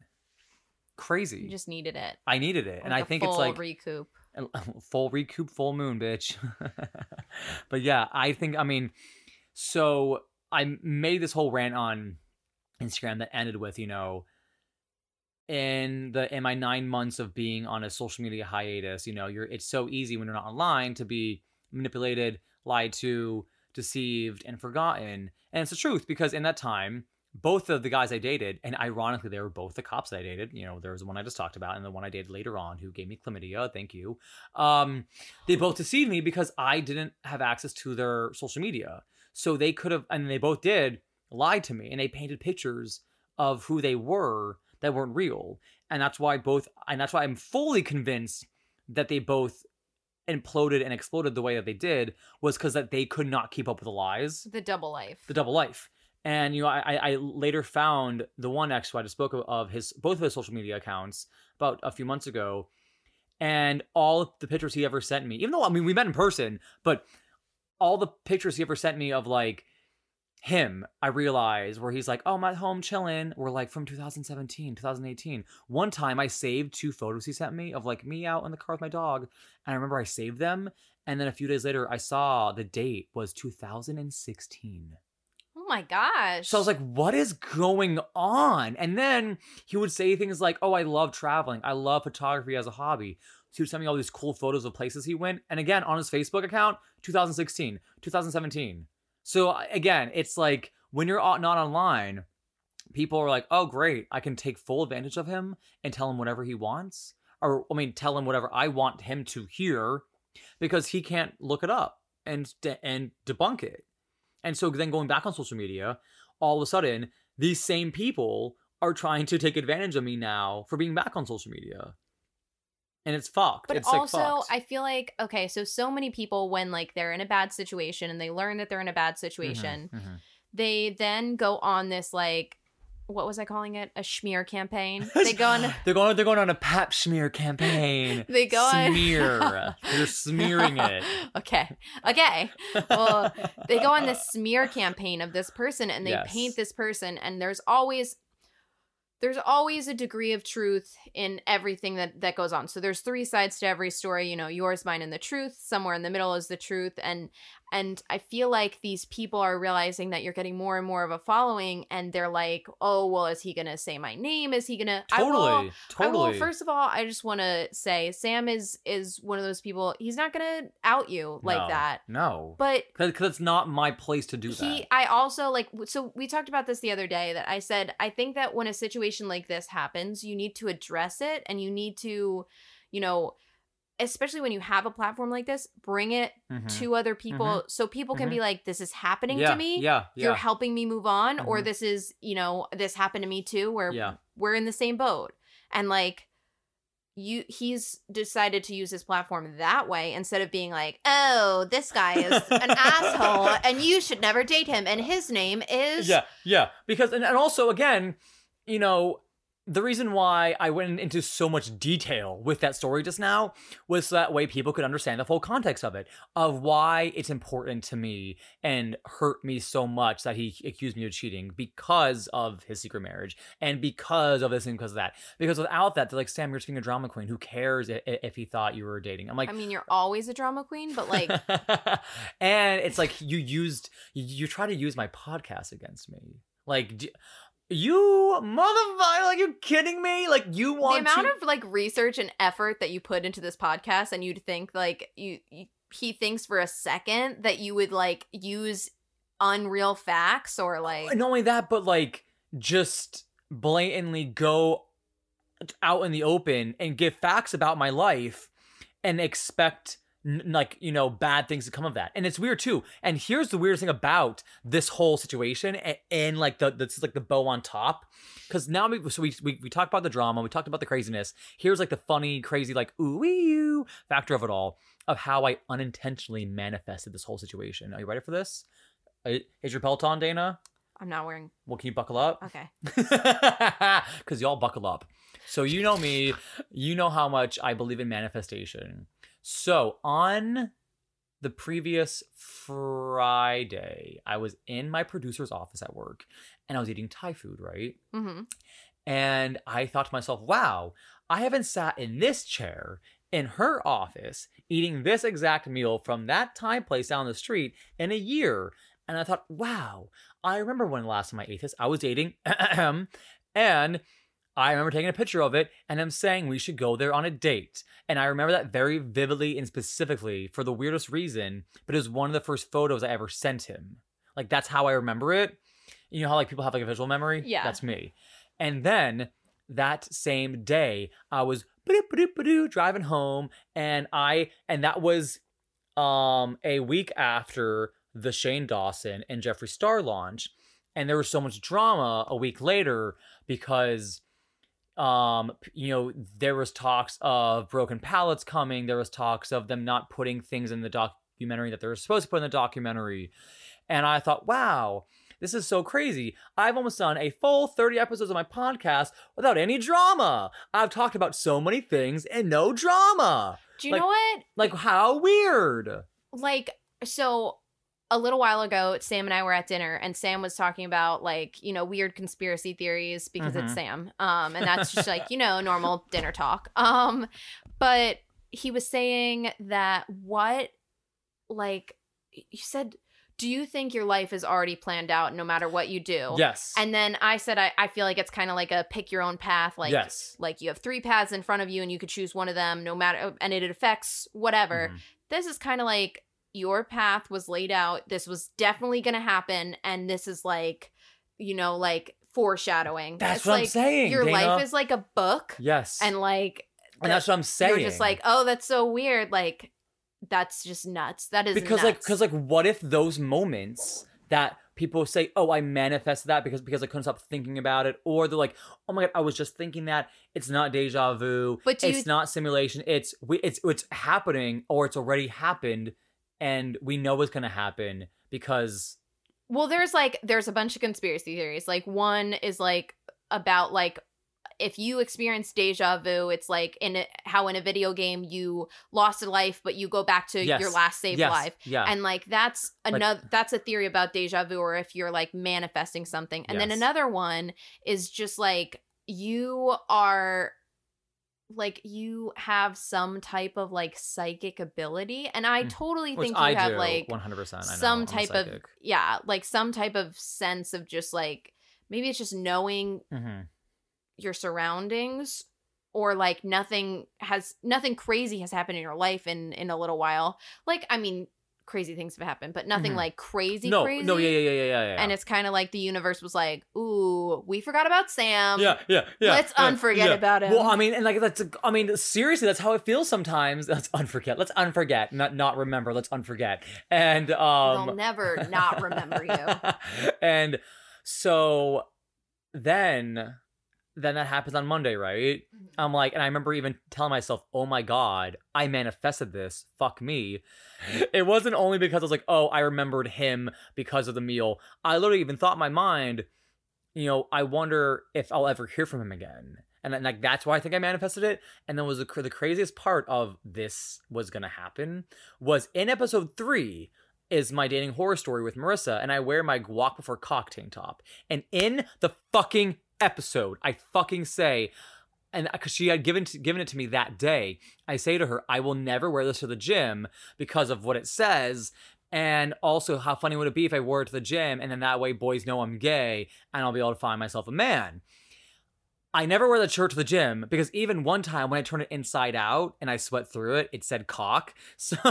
[SPEAKER 1] Crazy.
[SPEAKER 2] You just needed it.
[SPEAKER 1] I needed it, and I think it's like
[SPEAKER 2] recoup.
[SPEAKER 1] full recoup, full moon, bitch. but yeah, I think I mean, so I made this whole rant on Instagram that ended with you know, in the in my nine months of being on a social media hiatus, you know, you're it's so easy when you're not online to be manipulated, lied to, deceived, and forgotten. And it's the truth because in that time, both of the guys I dated, and ironically, they were both the cops I dated. You know, there was the one I just talked about, and the one I dated later on who gave me chlamydia. Thank you. Um, they both deceived me because I didn't have access to their social media, so they could have, and they both did, lied to me, and they painted pictures of who they were that weren't real, and that's why both, and that's why I'm fully convinced that they both imploded and exploded the way that they did was because that they could not keep up with the lies
[SPEAKER 2] The double life.
[SPEAKER 1] the double life. And you know, I, I later found the one ex who I just spoke of, of his both of his social media accounts about a few months ago, and all of the pictures he ever sent me. Even though I mean we met in person, but all the pictures he ever sent me of like him, I realized where he's like, "Oh, I'm at home chilling." We're like from 2017, 2018. One time I saved two photos he sent me of like me out in the car with my dog, and I remember I saved them. And then a few days later, I saw the date was 2016.
[SPEAKER 2] oh my gosh.
[SPEAKER 1] So I was like, what is going on? And then he would say things like, oh, I love traveling. I love photography as a hobby. So he would send me all these cool photos of places he went. And again, on his Facebook account, 2016, 2017. So again, it's like when you're not online, people are like, oh, great. I can take full advantage of him and tell him whatever he wants. Or, I mean, tell him whatever I want him to hear because he can't look it up and and debunk it. And so then going back on social media, all of a sudden, these same people are trying to take advantage of me now for being back on social media. And it's fucked.
[SPEAKER 2] But
[SPEAKER 1] it's
[SPEAKER 2] also,
[SPEAKER 1] like fucked.
[SPEAKER 2] I feel like okay, so so many people when like they're in a bad situation and they learn that they're in a bad situation,
[SPEAKER 1] Mhm, mhm.
[SPEAKER 2] they then go on this like what was I calling it? A smear campaign. They go on
[SPEAKER 1] they're going. They're going on a pap smear campaign.
[SPEAKER 2] They go on-
[SPEAKER 1] smear. they're smearing it.
[SPEAKER 2] okay. Okay. Well, they go on this smear campaign of this person and they
[SPEAKER 1] Yes.
[SPEAKER 2] paint this person and there's always there's always a degree of truth in everything that that goes on. So there's three sides to every story, you know, yours, mine and the truth. Somewhere in the middle is the truth and and I feel like these people are realizing that you're getting more and more of a following and they're like, "Oh, well, is he going to say my name? Is he going to I will
[SPEAKER 1] Totally.
[SPEAKER 2] I
[SPEAKER 1] Totally.
[SPEAKER 2] will. First of all, I just want to say Sam is is one of those people. He's not gonna out you like
[SPEAKER 1] No.
[SPEAKER 2] that.
[SPEAKER 1] No.
[SPEAKER 2] But
[SPEAKER 1] Because it's not my place to do
[SPEAKER 2] he,
[SPEAKER 1] that.
[SPEAKER 2] I also like. So we talked about this the other day. That I said I think that when a situation like this happens, you need to address it, and you need to, you know, especially when you have a platform like this, bring it
[SPEAKER 1] Mhm.
[SPEAKER 2] to other people so people can
[SPEAKER 1] Mhm.
[SPEAKER 2] be like, "This is happening
[SPEAKER 1] yeah,
[SPEAKER 2] to me."
[SPEAKER 1] Yeah. Yeah.
[SPEAKER 2] You're helping me move on, or
[SPEAKER 1] Mhm.
[SPEAKER 2] this is, you know, this happened to me too, where
[SPEAKER 1] Yeah.
[SPEAKER 2] we're in the same boat and like you he's decided to use his platform that way instead of being like oh this guy is an asshole and you should never date him and his name is
[SPEAKER 1] Yeah, yeah. Because and, and also again, you know, the reason why I went into so much detail with that story just now was so that way people could understand the full context of it, of why it's important to me and hurt me so much that he accused me of cheating because of his secret marriage and because of this and because of that. Because without that, they're like, Sam, you're just being a drama queen. Who cares if, if he thought you were dating? I'm like,
[SPEAKER 2] i mean you're always a drama queen but like
[SPEAKER 1] and it's like you used you, you try to use my podcast against me like you motherfucker like you kidding me? Like you want the
[SPEAKER 2] amount
[SPEAKER 1] to
[SPEAKER 2] of like research and effort that you put into this podcast and you'd think like you, you he thinks for a second that you would like use unreal facts or like
[SPEAKER 1] not only that but like just blatantly go out in the open and give facts about my life and expect n- like you know bad things to come of that. And it's weird too. And here's the weirdest thing about this whole situation and, and like the this is like the bow on top. Because now we so we, we we talked about the drama we talked about the craziness. Here's like the funny crazy like ooh wee you factor of it all of how i unintentionally manifested this whole situation. Are you ready for this? Uh, is your peloton dana?
[SPEAKER 2] I'm not wearing
[SPEAKER 1] well can you buckle up?
[SPEAKER 2] Okay.
[SPEAKER 1] Because y'all buckle up. So you know me, you know how much I believe in manifestation. So on the previous Friday, I was in my producer's office at work and I was eating Thai food, right?
[SPEAKER 2] hmm
[SPEAKER 1] And I thought to myself, wow, I haven't sat in this chair in her office eating this exact meal from that Thai place down the street in a year. And I thought, wow, I remember when last time I ate this. I was dating, and I remember taking a picture of it and him saying we should go there on a date. And I remember that very vividly and specifically for the weirdest reason, but it was one of the first photos I ever sent him. Like that's how I remember it. You know how like people have like a visual memory?
[SPEAKER 2] Yeah.
[SPEAKER 1] That's me. And then that same day, I was driving home, and I and that was um a week after the Shane Dawson and Jeffree Star launch, and there was so much drama a week later because um you know there was talks of broken pallets coming there was talks of them not putting things in the documentary that they were supposed to put in the documentary and i thought wow this is so crazy. I've almost done a full 30 episodes of my podcast without any drama. I've talked about so many things and no drama.
[SPEAKER 2] do you
[SPEAKER 1] Like-
[SPEAKER 2] know what
[SPEAKER 1] Like, how weird.
[SPEAKER 2] like so a little while ago sam and i were at dinner and sam was talking about like you know weird conspiracy theories because it's
[SPEAKER 1] Mhm.
[SPEAKER 2] sam um and that's just like you know normal dinner talk um but he was saying that what like you said do you think your life is already planned out no matter what you do?
[SPEAKER 1] Yes.
[SPEAKER 2] And then I said, I, I feel like it's kind of like a pick your own path. Like,
[SPEAKER 1] yes.
[SPEAKER 2] like you have three paths in front of you and you could choose one of them no matter, and it affects whatever.
[SPEAKER 1] Mhm.
[SPEAKER 2] This is kind of like your path was laid out. This was definitely going to happen. And this is like, you know, like foreshadowing.
[SPEAKER 1] That's
[SPEAKER 2] It's
[SPEAKER 1] what I'm
[SPEAKER 2] like
[SPEAKER 1] saying.
[SPEAKER 2] Your
[SPEAKER 1] Dana.
[SPEAKER 2] life is like a book.
[SPEAKER 1] Yes.
[SPEAKER 2] And like,
[SPEAKER 1] And that's what I'm saying.
[SPEAKER 2] you're just like, oh, that's so weird. Like, that's just nuts. That is
[SPEAKER 1] because like because like what if those moments that people say oh i manifested that because because i couldn't stop thinking about it or they're like oh my god i was just thinking that it's not deja vu
[SPEAKER 2] But
[SPEAKER 1] it's
[SPEAKER 2] you-
[SPEAKER 1] not simulation it's we it's it's happening or it's already happened and we know what's gonna happen because
[SPEAKER 2] Well, there's like there's a bunch of conspiracy theories. Like one is like about like if you experience deja vu, it's like in a, how in a video game you lost a life, but you go back to
[SPEAKER 1] Yes.
[SPEAKER 2] your last saved
[SPEAKER 1] yes
[SPEAKER 2] life.
[SPEAKER 1] yeah
[SPEAKER 2] And like that's
[SPEAKER 1] Like-
[SPEAKER 2] another that's a theory about deja vu or if you're like manifesting something. And then another one is just like you are like you have some type of like psychic ability and I
[SPEAKER 1] Mm.
[SPEAKER 2] totally
[SPEAKER 1] which
[SPEAKER 2] think you
[SPEAKER 1] i
[SPEAKER 2] have
[SPEAKER 1] do
[SPEAKER 2] like
[SPEAKER 1] 100% I know,
[SPEAKER 2] some
[SPEAKER 1] I'm
[SPEAKER 2] type of
[SPEAKER 1] psychic.
[SPEAKER 2] yeah like some type of sense of just like maybe it's just knowing
[SPEAKER 1] Mhm.
[SPEAKER 2] your surroundings or like nothing has nothing crazy has happened in your life in in a little while like i mean crazy things have happened but nothing
[SPEAKER 1] Mhm.
[SPEAKER 2] like crazy
[SPEAKER 1] no
[SPEAKER 2] crazy
[SPEAKER 1] no yeah yeah yeah yeah yeah, yeah.
[SPEAKER 2] and it's kind of like the universe was like ooh we forgot about sam
[SPEAKER 1] yeah yeah yeah
[SPEAKER 2] let's
[SPEAKER 1] yeah,
[SPEAKER 2] unforget
[SPEAKER 1] yeah.
[SPEAKER 2] about him
[SPEAKER 1] Well, I mean, and like that's, I mean, seriously, that's how it feels sometimes. Let's unforget. Let's unforget, not not remember. Let's unforget. And um,
[SPEAKER 2] they'll never not remember you
[SPEAKER 1] and so then, then that happens on Monday, right? Mm-hmm. I'm like, and I remember even telling myself, "Oh my god, I manifested this. Fuck me." It wasn't only because I was like, "Oh, I remembered him because of the meal." I literally even thought in my mind, you know, I wonder if I'll ever hear from him again. And then, like that's why I think I manifested it. And then was the, the craziest part of this was gonna happen was in episode three is my dating horror story with Marissa, and I wear my guac before cock tank top. And in the fucking episode, I fucking say, and uh, because she had given to, given it to me that day, I say to her, I will never wear this to the gym because of what it says. And also, how funny would it be if I wore it to the gym and then that way boys know I'm gay and I'll be able to find myself a man? I never wear the shirt to the gym because even one time when I turned it inside out and I sweat through it, it said cock. So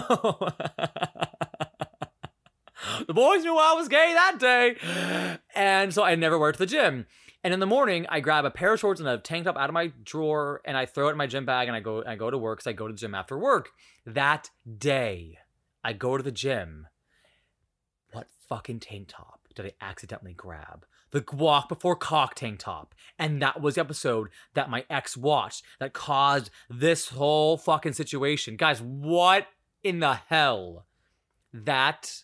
[SPEAKER 1] the boys knew I was gay that day. And so I never wear it to the gym. And in the morning, I grab a pair of shorts and a tank top out of my drawer and I throw it in my gym bag and I go I go to work because I go to the gym after work. That day, I go to the gym. What fucking tank top did I accidentally grab? The guac before cock tank top. And that was the episode that my ex watched that caused this whole fucking situation. Guys, what in the hell? That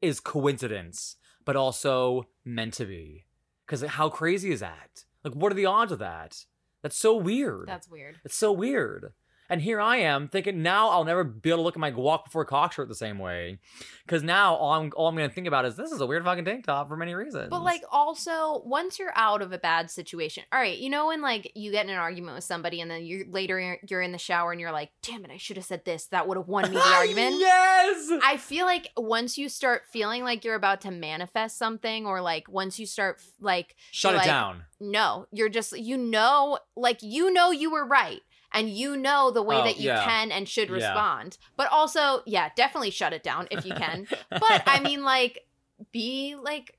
[SPEAKER 1] is coincidence, but also meant to be. Because how crazy is that? Like, what are the odds of that? That's so weird.
[SPEAKER 2] that's weird
[SPEAKER 1] It's so weird. And here I am thinking now I'll never be able to look at my guac before cock shirt the same way. Because now all I'm all I'm gonna think about is this is a weird fucking tank top for many reasons.
[SPEAKER 2] But like also, once you're out of a bad situation, all right, you know when like you get in an argument with somebody and then you later you're- you're in the shower and you're like, "Damn it, I should have said this. That would have won me the argument."
[SPEAKER 1] yes.
[SPEAKER 2] I feel like once you start feeling like you're about to manifest something or like once you start like
[SPEAKER 1] Shut it
[SPEAKER 2] like,
[SPEAKER 1] down.
[SPEAKER 2] no, you're just you know like you know you were right and you know the way
[SPEAKER 1] Oh,
[SPEAKER 2] that you
[SPEAKER 1] yeah.
[SPEAKER 2] can and should
[SPEAKER 1] Yeah.
[SPEAKER 2] respond. But also, yeah, definitely shut it down if you can. but I mean like be like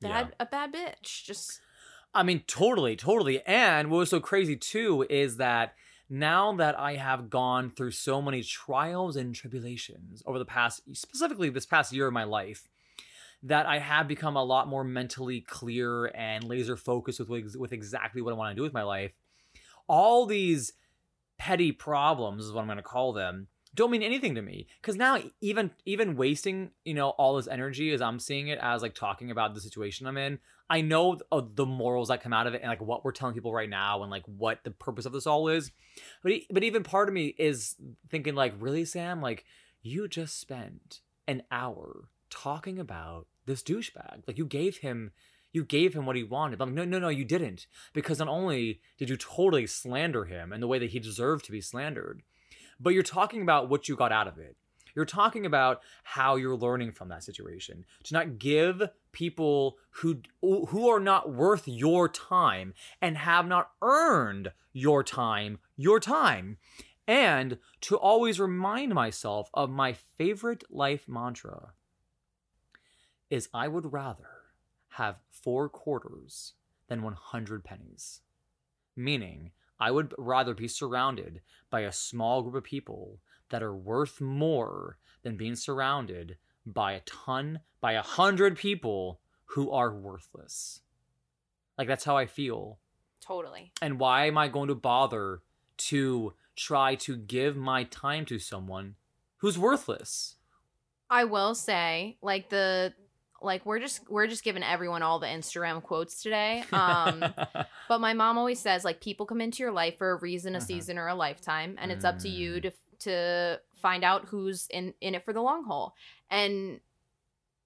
[SPEAKER 2] bad a bad bitch. Just
[SPEAKER 1] I mean, totally, totally. And what was so crazy too is that now that I have gone through so many trials and tribulations over the past, specifically this past year of my life, that I have become a lot more mentally clear and laser focused with with exactly what I want to do with my life. All these petty problems is what I'm going to call them don't mean anything to me. Because now even even wasting you know all this energy as i'm seeing it as like talking about the situation i'm in i know th- the morals that come out of it and like what we're telling people right now and like what the purpose of this all is. But but even part of me is thinking like really sam? Like you just spent an hour talking about this douchebag. Like you gave him you gave him what he wanted but I'm like, no no no you didn't because not only did you totally slander him in the way that he deserved to be slandered but you're talking about what you got out of it You're talking about how you're learning from that situation. To not give people who who are not worth your time and have not earned your time, your time. And to always remind myself of my favorite life mantra is I would rather have 4 quarters than 100 pennies. Meaning, I would rather be surrounded by a small group of people that are worth more than being surrounded by a ton, by a hundred people who are worthless. Like, that's how I feel.
[SPEAKER 2] Totally.
[SPEAKER 1] And why am I going to bother to try to give my time to someone who's worthless?
[SPEAKER 2] I will say, like the like we're just we're just giving everyone all the Instagram quotes today. Um but my mom always says like people come into your life for a reason, a
[SPEAKER 1] Uh-huh.
[SPEAKER 2] season or a lifetime and it's up to you
[SPEAKER 1] Mm.
[SPEAKER 2] to to find out who's in in it for the long haul. And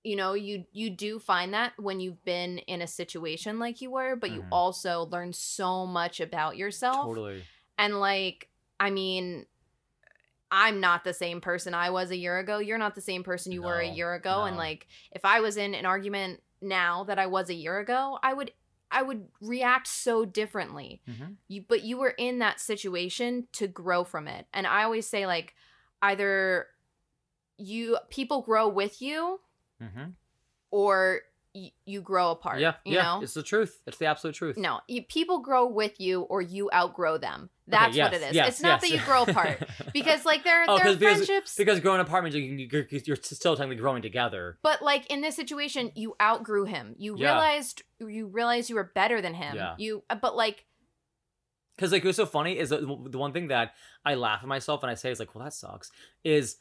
[SPEAKER 2] you know, you you do find that when you've been in a situation like you were, but you
[SPEAKER 1] Mhm.
[SPEAKER 2] also learn so much about yourself.
[SPEAKER 1] totally.
[SPEAKER 2] And like, I mean, I'm not the same person I was a year ago. You're not the same person you were a year ago. And like, if I was in an argument now that I was a year ago, I would I would react so differently.
[SPEAKER 1] Mhm.
[SPEAKER 2] You but you were in that situation to grow from it. And I always say like either you people grow with you
[SPEAKER 1] Mhm.
[SPEAKER 2] or y- you grow apart.
[SPEAKER 1] Yeah,
[SPEAKER 2] you
[SPEAKER 1] yeah.
[SPEAKER 2] know?
[SPEAKER 1] It's the truth. It's the absolute truth.
[SPEAKER 2] No, you, people grow with you or you outgrow them. That's what
[SPEAKER 1] yes,
[SPEAKER 2] it is.
[SPEAKER 1] yes,
[SPEAKER 2] it's not
[SPEAKER 1] yes.
[SPEAKER 2] that you grow apart because like there,
[SPEAKER 1] Oh,
[SPEAKER 2] there are
[SPEAKER 1] because-
[SPEAKER 2] friendships.
[SPEAKER 1] because growing apartments, you, you, you're still technically growing together.
[SPEAKER 2] but like in this situation, you outgrew him. You
[SPEAKER 1] Yeah.
[SPEAKER 2] realized you realized you were better than him.
[SPEAKER 1] Yeah.
[SPEAKER 2] You uh, but like
[SPEAKER 1] Because like it was so funny is that the one thing that I laugh at myself and I say is like, well, that sucks. Is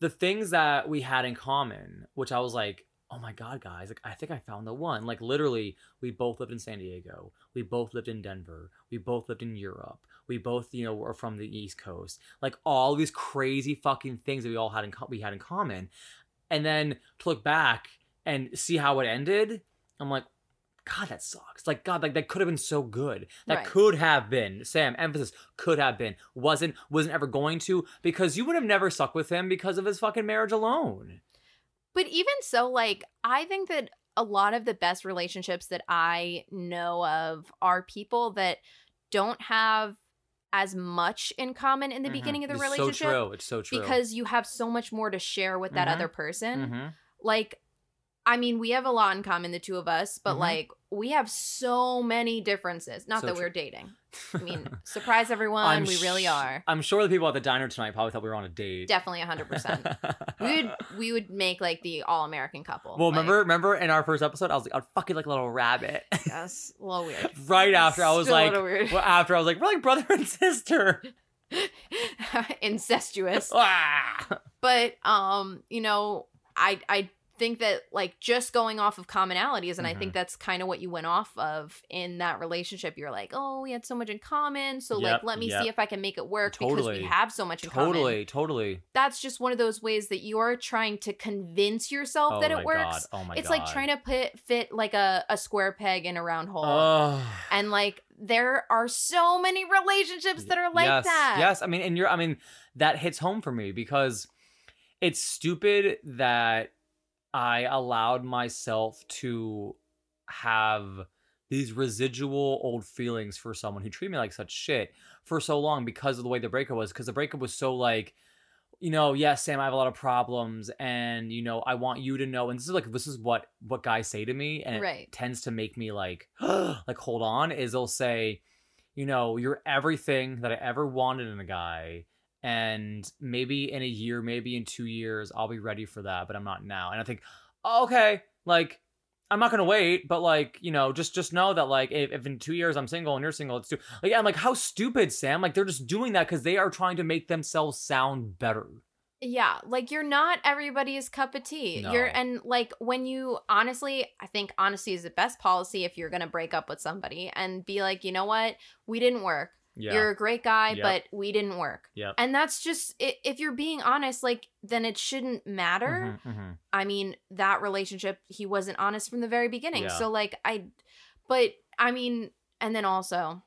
[SPEAKER 1] the things that we had in common, which I was like, oh my god, guys, like I think I found the one. Like literally, we both lived in San Diego. We both lived in Denver. We both lived in Europe. We both, you know, were from the East Coast. Like all these crazy fucking things that we all had in co- we had in common. And then to look back and see how it ended, I'm like, God, that sucks. Like, God, like that could have been so good. That
[SPEAKER 2] Right.
[SPEAKER 1] could have been. Sam, emphasis could have been. Wasn't wasn't ever going to because you would have never stuck with him because of his fucking marriage alone.
[SPEAKER 2] But even so like I think that a lot of the best relationships that I know of are people that don't have as much in common in the
[SPEAKER 1] Mhm.
[SPEAKER 2] beginning of the relationship.
[SPEAKER 1] it's
[SPEAKER 2] relationship
[SPEAKER 1] So true. It's so true.
[SPEAKER 2] because you have so much more to share with that
[SPEAKER 1] Mhm.
[SPEAKER 2] other person.
[SPEAKER 1] Mhm.
[SPEAKER 2] like i mean we have a lot in common the two of us but
[SPEAKER 1] Mhm.
[SPEAKER 2] like we have so many differences not
[SPEAKER 1] So
[SPEAKER 2] that
[SPEAKER 1] true.
[SPEAKER 2] we're dating i mean surprise everyone
[SPEAKER 1] I'm
[SPEAKER 2] we really
[SPEAKER 1] sh-
[SPEAKER 2] are
[SPEAKER 1] I'm sure the people at the diner tonight probably thought we were on a date.
[SPEAKER 2] definitely 100% we would we would make like the all-american couple
[SPEAKER 1] Well,
[SPEAKER 2] Like,
[SPEAKER 1] remember, remember in our first episode, I was like, I'd fucking like a little rabbit.
[SPEAKER 2] yes, a little weird
[SPEAKER 1] right after I was
[SPEAKER 2] Still
[SPEAKER 1] like, well, after I was like, we're like brother and sister.
[SPEAKER 2] incestuous
[SPEAKER 1] Ah!
[SPEAKER 2] but um you know i i think that like just going off of commonalities and i
[SPEAKER 1] Mm-hmm.
[SPEAKER 2] think that's kind of what you went off of in that relationship you're like oh we had so much in common so like let me
[SPEAKER 1] yep.
[SPEAKER 2] see if i can make it work because we have so much in common
[SPEAKER 1] Totally, totally.
[SPEAKER 2] that's just one of those ways that you're trying to convince yourself
[SPEAKER 1] Oh
[SPEAKER 2] that it works.
[SPEAKER 1] Oh my
[SPEAKER 2] it's
[SPEAKER 1] god.
[SPEAKER 2] like trying to put fit like a, a square peg in a round hole
[SPEAKER 1] Oh.
[SPEAKER 2] and like there are so many relationships that are like
[SPEAKER 1] yes,
[SPEAKER 2] that
[SPEAKER 1] Yes, I mean, and you're, I mean, that hits home for me because it's stupid that I allowed myself to have these residual old feelings for someone who treated me like such shit for so long because of the way the breakup was. Because the breakup was so like, you know, yes, Sam, I have a lot of problems, and you know, I want you to know. And this is like, this is what what guys say to me, and it tends to make me like, like hold on. Is they'll say, you know, you're everything that I ever wanted in a guy. And maybe in a year, maybe in two years, I'll be ready for that, but I'm not now. And I think, oh, okay, like I'm not gonna wait, but like you know, just just know that like if, if in two years I'm single and you're single, it's too like I'm like how stupid, Sam. Like they're just doing that because they are trying to make themselves sound better.
[SPEAKER 2] Yeah, like you're not everybody's cup of tea. You're and like when you honestly, I think honesty is the best policy if you're going to break up with somebody and be like, "You know what? We didn't work.
[SPEAKER 1] Yeah.
[SPEAKER 2] You're a great guy,
[SPEAKER 1] Yep.
[SPEAKER 2] but we didn't work."
[SPEAKER 1] Yep.
[SPEAKER 2] And that's just if you're being honest, like then it shouldn't matter.
[SPEAKER 1] Mhm, mhm.
[SPEAKER 2] I mean, that relationship he wasn't honest from the very beginning.
[SPEAKER 1] Yeah.
[SPEAKER 2] So like I but I mean, and then also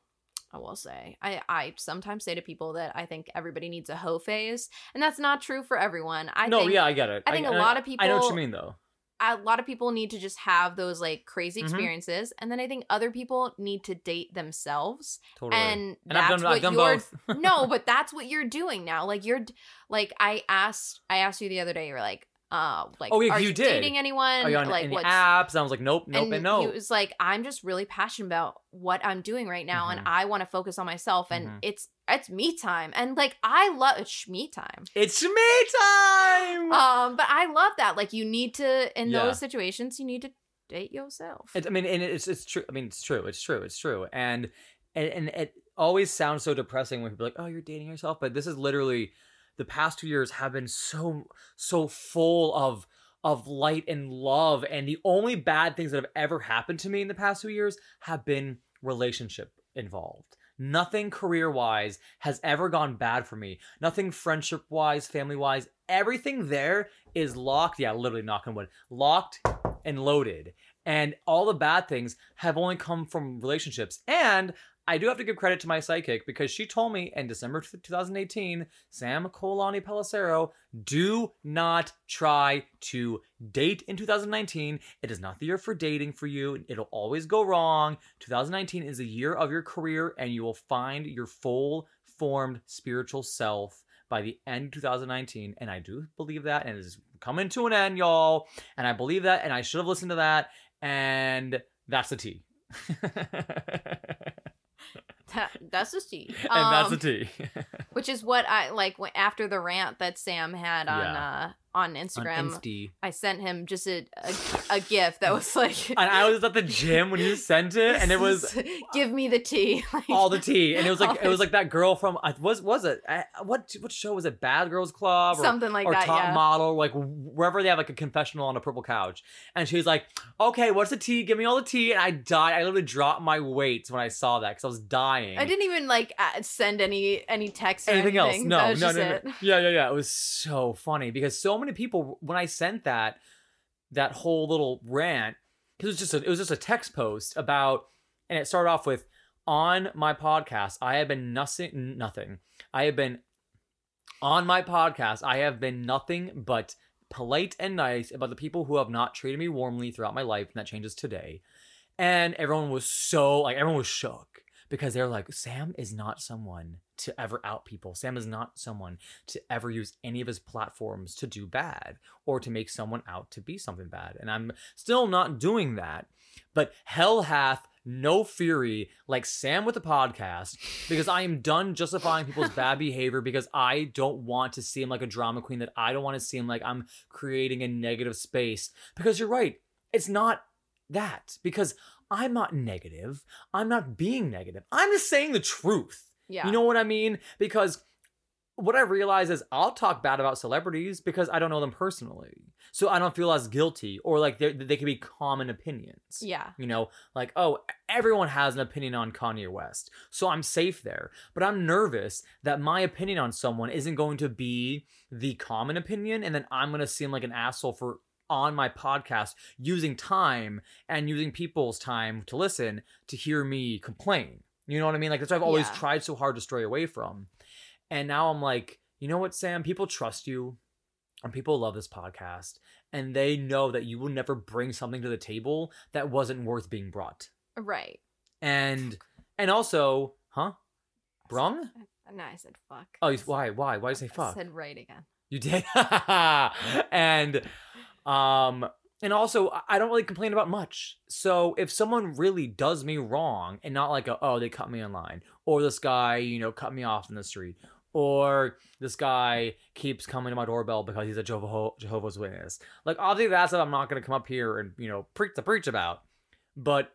[SPEAKER 2] I will say. I I sometimes say to people that I think everybody needs a hoe phase, and that's not true for everyone. I
[SPEAKER 1] no,
[SPEAKER 2] think,
[SPEAKER 1] yeah, I get it.
[SPEAKER 2] I think a
[SPEAKER 1] a
[SPEAKER 2] lot of people.
[SPEAKER 1] I know what you mean, though.
[SPEAKER 2] A lot of people need to just have those like crazy
[SPEAKER 1] Mhm.
[SPEAKER 2] experiences, and then I think other people need to date themselves,
[SPEAKER 1] Totally.
[SPEAKER 2] and,
[SPEAKER 1] And I've
[SPEAKER 2] that's
[SPEAKER 1] done,
[SPEAKER 2] what
[SPEAKER 1] I've done
[SPEAKER 2] you're.
[SPEAKER 1] both.
[SPEAKER 2] no, but that's what you're doing now. Like you're, like I asked, I asked you the other day. You were like, uh, like,
[SPEAKER 1] Oh, yeah,
[SPEAKER 2] are
[SPEAKER 1] you
[SPEAKER 2] you, dating anyone?
[SPEAKER 1] Are you on
[SPEAKER 2] like
[SPEAKER 1] any apps? I was like, nope, nope, and,
[SPEAKER 2] and
[SPEAKER 1] no.
[SPEAKER 2] It was like, I'm just really passionate about what I'm doing right now, and
[SPEAKER 1] Mhm.
[SPEAKER 2] I want to focus on myself, and
[SPEAKER 1] Mhm.
[SPEAKER 2] it's it's me time, and like I love it's me time.
[SPEAKER 1] it's me time.
[SPEAKER 2] Um, but I love that. Like you need to in
[SPEAKER 1] Yeah.
[SPEAKER 2] those situations, you need to date yourself.
[SPEAKER 1] It, I mean, and it's it's true. I mean, it's true. It's true. It's true. And and, and it always sounds so depressing when people are like, "Oh, you're dating yourself," but this is literally the past two years have been so so full of of light and love, and the only bad things that have ever happened to me in the past two years have been relationship involved. Nothing career wise has ever gone bad for me. Nothing friendship wise, family wise. Everything there is locked. Yeah, literally knock on wood. Locked and loaded. And all the bad things have only come from relationships. And I do have to give credit to my psychic because she told me in December 2018, Sam Colani Pellicero, do not try to date in 2019. It is not the year for dating for you. It'll always go wrong. 2019 is the year of your career, and you will find your full formed spiritual self by the end of 2019. And I do believe that, and it is coming to an end, y'all. And I believe that, and I should have listened to that. And that's the tea.
[SPEAKER 2] That- that's the tea.
[SPEAKER 1] and that's the
[SPEAKER 2] Um,
[SPEAKER 1] tea.
[SPEAKER 2] which is what I like after the rant that Sam had on uh on
[SPEAKER 1] On
[SPEAKER 2] Instagram.
[SPEAKER 1] Insta.
[SPEAKER 2] I sent him just a a, a gift that was like
[SPEAKER 1] And I was at the gym when you sent it, and it was
[SPEAKER 2] give me the tea. Like,
[SPEAKER 1] all the tea, and it was like it was like that girl from was was it I, what what show was it? Bad Girls Club or
[SPEAKER 2] something like
[SPEAKER 1] or
[SPEAKER 2] that.
[SPEAKER 1] Top
[SPEAKER 2] Yeah.
[SPEAKER 1] Model, like wherever they have like a confessional on a purple couch, and she's like, "Okay, what's the tea? Give me all the tea." And I died. I literally dropped my weights when I saw that because I was dying.
[SPEAKER 2] I didn't even like send any any text or
[SPEAKER 1] anything else.
[SPEAKER 2] anything.
[SPEAKER 1] No,
[SPEAKER 2] was
[SPEAKER 1] no,
[SPEAKER 2] just
[SPEAKER 1] no, no.
[SPEAKER 2] it.
[SPEAKER 1] Yeah, yeah, yeah. It was so funny because so many people when I sent that that whole little rant because it was just a, it was just a text post about and it started off with on my podcast I have been nothing nothing. I have been on my podcast I have been nothing but polite and nice about the people who have not treated me warmly throughout my life and that changes today. And everyone was so like everyone was shook because they're like Sam is not someone to ever out people. Sam is not someone to ever use any of his platforms to do bad or to make someone out to be something bad. And I'm still not doing that. But hell hath no fury like Sam with the podcast because I am done justifying people's bad behavior because I don't want to seem like a drama queen, that I don't want to seem like I'm creating a negative space. Because you're right, it's not that. Because I'm not negative. I'm not being negative. I'm just saying the truth.
[SPEAKER 2] Yeah.
[SPEAKER 1] You know what I mean? Because what I realize is I'll talk bad about celebrities because I don't know them personally. So I don't feel as guilty or like they they can be common opinions.
[SPEAKER 2] yeah.
[SPEAKER 1] You know, like, oh, everyone has an opinion on Kanye West. So I'm safe there. But I'm nervous that my opinion on someone isn't going to be the common opinion. And then I'm going to seem like an asshole for on my podcast using time and using people's time to listen to hear me complain. You know what I mean? Like that's what I've always
[SPEAKER 2] Yeah.
[SPEAKER 1] tried so hard to stray away from. And now I'm like, you know what, Sam? People trust you and people love this podcast and they know that you will never bring something to the table that wasn't worth being brought.
[SPEAKER 2] Right.
[SPEAKER 1] And and also, huh? Brung?
[SPEAKER 2] No, I said fuck.
[SPEAKER 1] Oh, you- why? Why? Why did you say
[SPEAKER 2] I
[SPEAKER 1] fuck?
[SPEAKER 2] said right again.
[SPEAKER 1] You did. and um and also I- don't really complain about much. So if someone really does me wrong and not like a, oh they cut me in line or this guy, you know, cut me off in the street or this guy keeps coming to my doorbell because he's a Jehovah- Jehovah's Witness. Like obviously that's what I'm not going to come up here and, you know, preach to preach about. But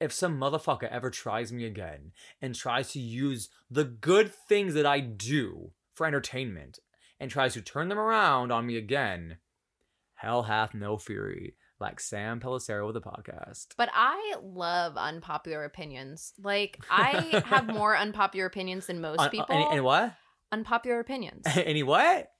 [SPEAKER 1] if some motherfucker ever tries me again and tries to use the good things that I do for entertainment and tries to turn them around on me again, hell hath no fury, like Sam Pellicero with the podcast.
[SPEAKER 2] But I love unpopular opinions. Like I have more unpopular opinions than most
[SPEAKER 1] Uh,
[SPEAKER 2] people.
[SPEAKER 1] any, any what?
[SPEAKER 2] unpopular opinions.
[SPEAKER 1] any what?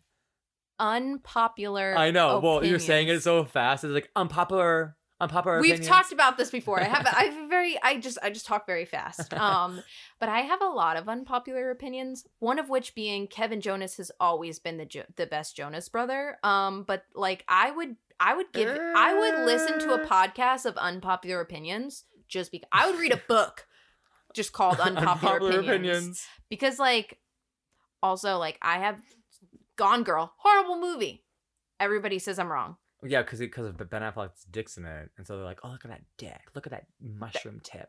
[SPEAKER 2] unpopular.
[SPEAKER 1] I know. Well, you're saying it so fast. It's like unpopular, unpopular
[SPEAKER 2] We've
[SPEAKER 1] opinions?
[SPEAKER 2] talked about this before. I have I have a very I just I just talk very fast. Um but I have a lot of unpopular opinions, one of which being Kevin Jonas has always been the jo- the best Jonas brother. Um but like I would I would give I would listen to a podcast of unpopular opinions just because I would read a book just called unpopular, opinions. because like also like I have Gone Girl, horrible movie. Everybody says I'm wrong.
[SPEAKER 1] Yeah, because because of Ben Affleck's dick's in it, and so they're like, "Oh, look at that dick! Look at that mushroom tip."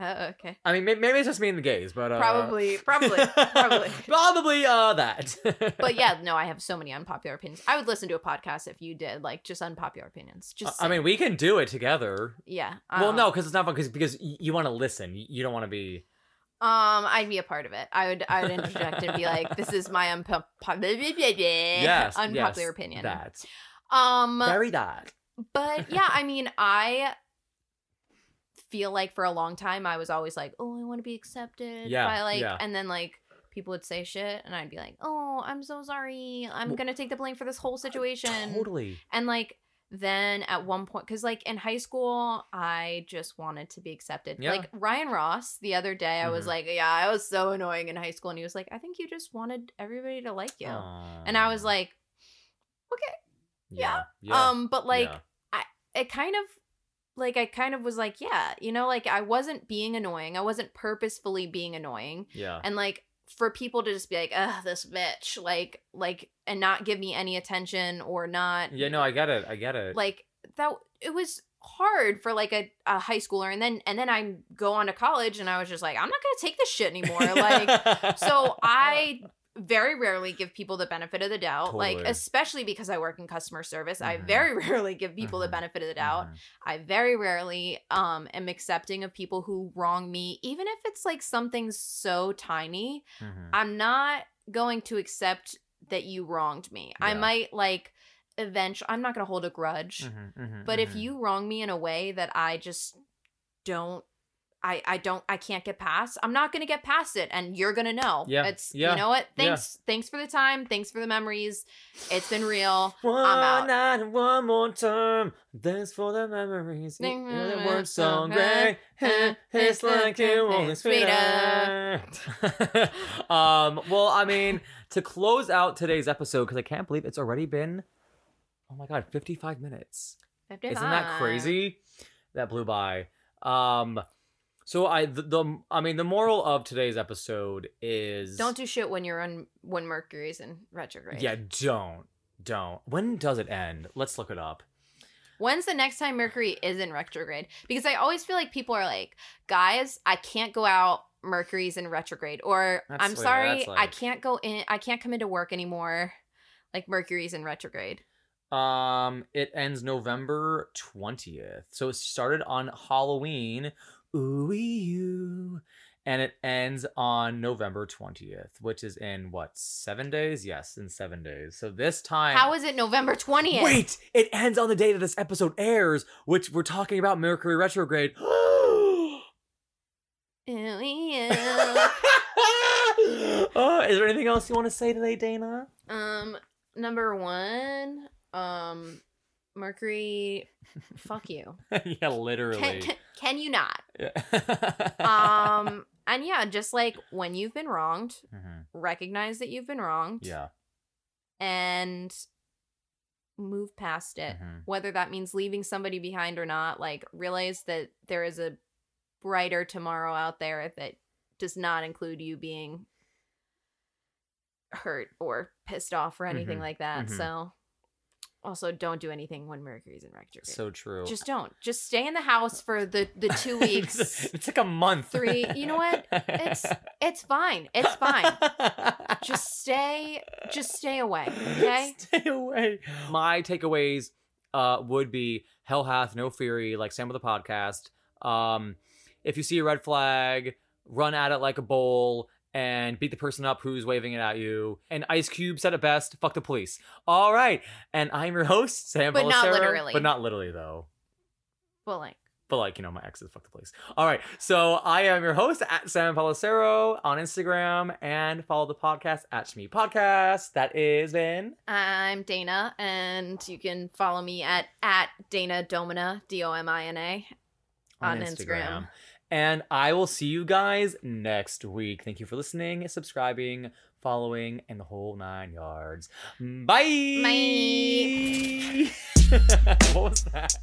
[SPEAKER 2] Uh, okay.
[SPEAKER 1] I mean, may- maybe it's just me and the gays, but uh...
[SPEAKER 2] Probably, probably, probably.
[SPEAKER 1] probably uh that.
[SPEAKER 2] But yeah, no, I have so many unpopular opinions. I would listen to a podcast if you did like just unpopular opinions. Just
[SPEAKER 1] I mean, we can do it together.
[SPEAKER 2] yeah.
[SPEAKER 1] well,
[SPEAKER 2] um,
[SPEAKER 1] no, because it's not fun. Because because you want to listen, you, don't want to be.
[SPEAKER 2] Um, I'd be a part of it. I would, I would interject and be like, "This is my unpopular,
[SPEAKER 1] Yes,
[SPEAKER 2] unpopular
[SPEAKER 1] yes,
[SPEAKER 2] opinion."
[SPEAKER 1] That
[SPEAKER 2] Um,
[SPEAKER 1] very that.
[SPEAKER 2] but yeah, I mean, I feel like for a long time I was always like, "Oh, I want to be accepted."
[SPEAKER 1] Yeah,
[SPEAKER 2] by like,
[SPEAKER 1] yeah.
[SPEAKER 2] and then like people would say shit, and I'd be like, "Oh, I'm so sorry. I'm
[SPEAKER 1] Well,
[SPEAKER 2] gonna take the blame for this whole situation."
[SPEAKER 1] Totally.
[SPEAKER 2] And like then at one point, because like in high school, I just wanted to be accepted.
[SPEAKER 1] Yeah.
[SPEAKER 2] Like Ryan Ross, the other day, I was
[SPEAKER 1] Mhm.
[SPEAKER 2] like, "Yeah, I was so annoying in high school," and he was like, "I think you just wanted everybody to like you," and I was like, "Okay."
[SPEAKER 1] Yeah, yeah,
[SPEAKER 2] Um, but like
[SPEAKER 1] yeah.
[SPEAKER 2] it kind of like I kind of was like, yeah, you know, like I wasn't being annoying. I wasn't purposefully being annoying.
[SPEAKER 1] yeah.
[SPEAKER 2] And like for people to just be like, ugh, this bitch, like like and not give me any attention or not
[SPEAKER 1] yeah, no, I get it. I get it.
[SPEAKER 2] like that it was hard for like a, a high schooler and then and then I go on to college and I was just like, I'm not gonna take this shit anymore. like so I very rarely give people the benefit of the doubt. Like especially because I work in customer service, I
[SPEAKER 1] Mhm.
[SPEAKER 2] very rarely give people
[SPEAKER 1] Mhm.
[SPEAKER 2] the benefit of the doubt.
[SPEAKER 1] Mhm.
[SPEAKER 2] I very rarely um am accepting of people who wrong me, even if it's like something so tiny.
[SPEAKER 1] Mhm.
[SPEAKER 2] I'm not going to accept that you wronged me. I might like eventually I'm not going to hold a grudge,
[SPEAKER 1] Mhm, mhm,
[SPEAKER 2] but if you wrong me in a way that I just don't I, I don't I can't get past. I'm not gonna get past it, and you're gonna know.
[SPEAKER 1] Yeah,
[SPEAKER 2] it's
[SPEAKER 1] yeah,
[SPEAKER 2] you know what.
[SPEAKER 1] yeah.
[SPEAKER 2] Thanks thanks for the time. Thanks for the memories. It's been real.
[SPEAKER 1] One
[SPEAKER 2] out.
[SPEAKER 1] night and one more time. Thanks for the memories. You
[SPEAKER 2] Ding,
[SPEAKER 1] know, they
[SPEAKER 2] ding,
[SPEAKER 1] weren't so great. It's like you
[SPEAKER 2] ding,
[SPEAKER 1] only
[SPEAKER 2] sweeter.
[SPEAKER 1] sweeter. um. Well, I mean, to close out today's episode, because I can't believe it's already been, oh my god, fifty-five minutes. Isn't that crazy? That blew by. Um. So I the, the I mean the moral of today's episode is
[SPEAKER 2] Don't do shit when you're on when Mercury's in retrograde.
[SPEAKER 1] yeah don't don't when does it end? Let's look it up.
[SPEAKER 2] When's the next time Mercury is in retrograde? Because I always feel like people are like, guys, I can't go out. Mercury's in retrograde, or
[SPEAKER 1] That's
[SPEAKER 2] I'm
[SPEAKER 1] like-
[SPEAKER 2] sorry,
[SPEAKER 1] that's
[SPEAKER 2] I can't go in. I can't come into work anymore. Like Mercury's in retrograde.
[SPEAKER 1] Um, it ends November twentieth. So it started on Halloween, ooh you, and it ends on November twentieth, which is in what seven days? Yes, in seven days. So this time,
[SPEAKER 2] How is it November twentieth?
[SPEAKER 1] wait, it ends on the day that this episode airs, which we're talking about Mercury retrograde. oh, is there anything else you want to say today, Dana?
[SPEAKER 2] um, number one, um, Mercury, fuck you.
[SPEAKER 1] yeah, literally.
[SPEAKER 2] Can, can, can you not?
[SPEAKER 1] Yeah.
[SPEAKER 2] Um, and yeah, just like when you've been wronged,
[SPEAKER 1] Mhm.
[SPEAKER 2] recognize that you've been wronged.
[SPEAKER 1] Yeah.
[SPEAKER 2] and move past it.
[SPEAKER 1] Mhm.
[SPEAKER 2] Whether that means leaving somebody behind or not, like realize that there is a brighter tomorrow out there that does not include you being hurt or pissed off or anything
[SPEAKER 1] Mhm.
[SPEAKER 2] like that.
[SPEAKER 1] Mhm.
[SPEAKER 2] So also don't do anything when Mercury's in retrograde.
[SPEAKER 1] So true.
[SPEAKER 2] just don't. Just stay in the house for the the 2 weeks.
[SPEAKER 1] it's, it's like a month.
[SPEAKER 2] Three- you know what? It's- it's fine. It's fine. just stay just stay away, okay?
[SPEAKER 1] Stay away. My takeaways uh would be hell hath no fury, like Sam with the podcast. Um if you see a red flag, run at it like a bull and beat the person up who's waving it at you. And Ice Cube said it best, fuck the police. All right. And I'm your host, Sam
[SPEAKER 2] But not literally.
[SPEAKER 1] But not literally though.
[SPEAKER 2] Well, like
[SPEAKER 1] But like, you know, my ex is fuck the police. All right. So I am your host at Sam Palacero on Instagram and follow the podcast at Shmee Podcast. That is Vin.
[SPEAKER 2] I'm Dana, and you can follow me at at Dana Domina D O M I N A on Instagram.
[SPEAKER 1] And I will see you guys next week. Thank you for listening, subscribing, following, and the whole nine yards. Bye.
[SPEAKER 2] Bye.
[SPEAKER 1] what was that?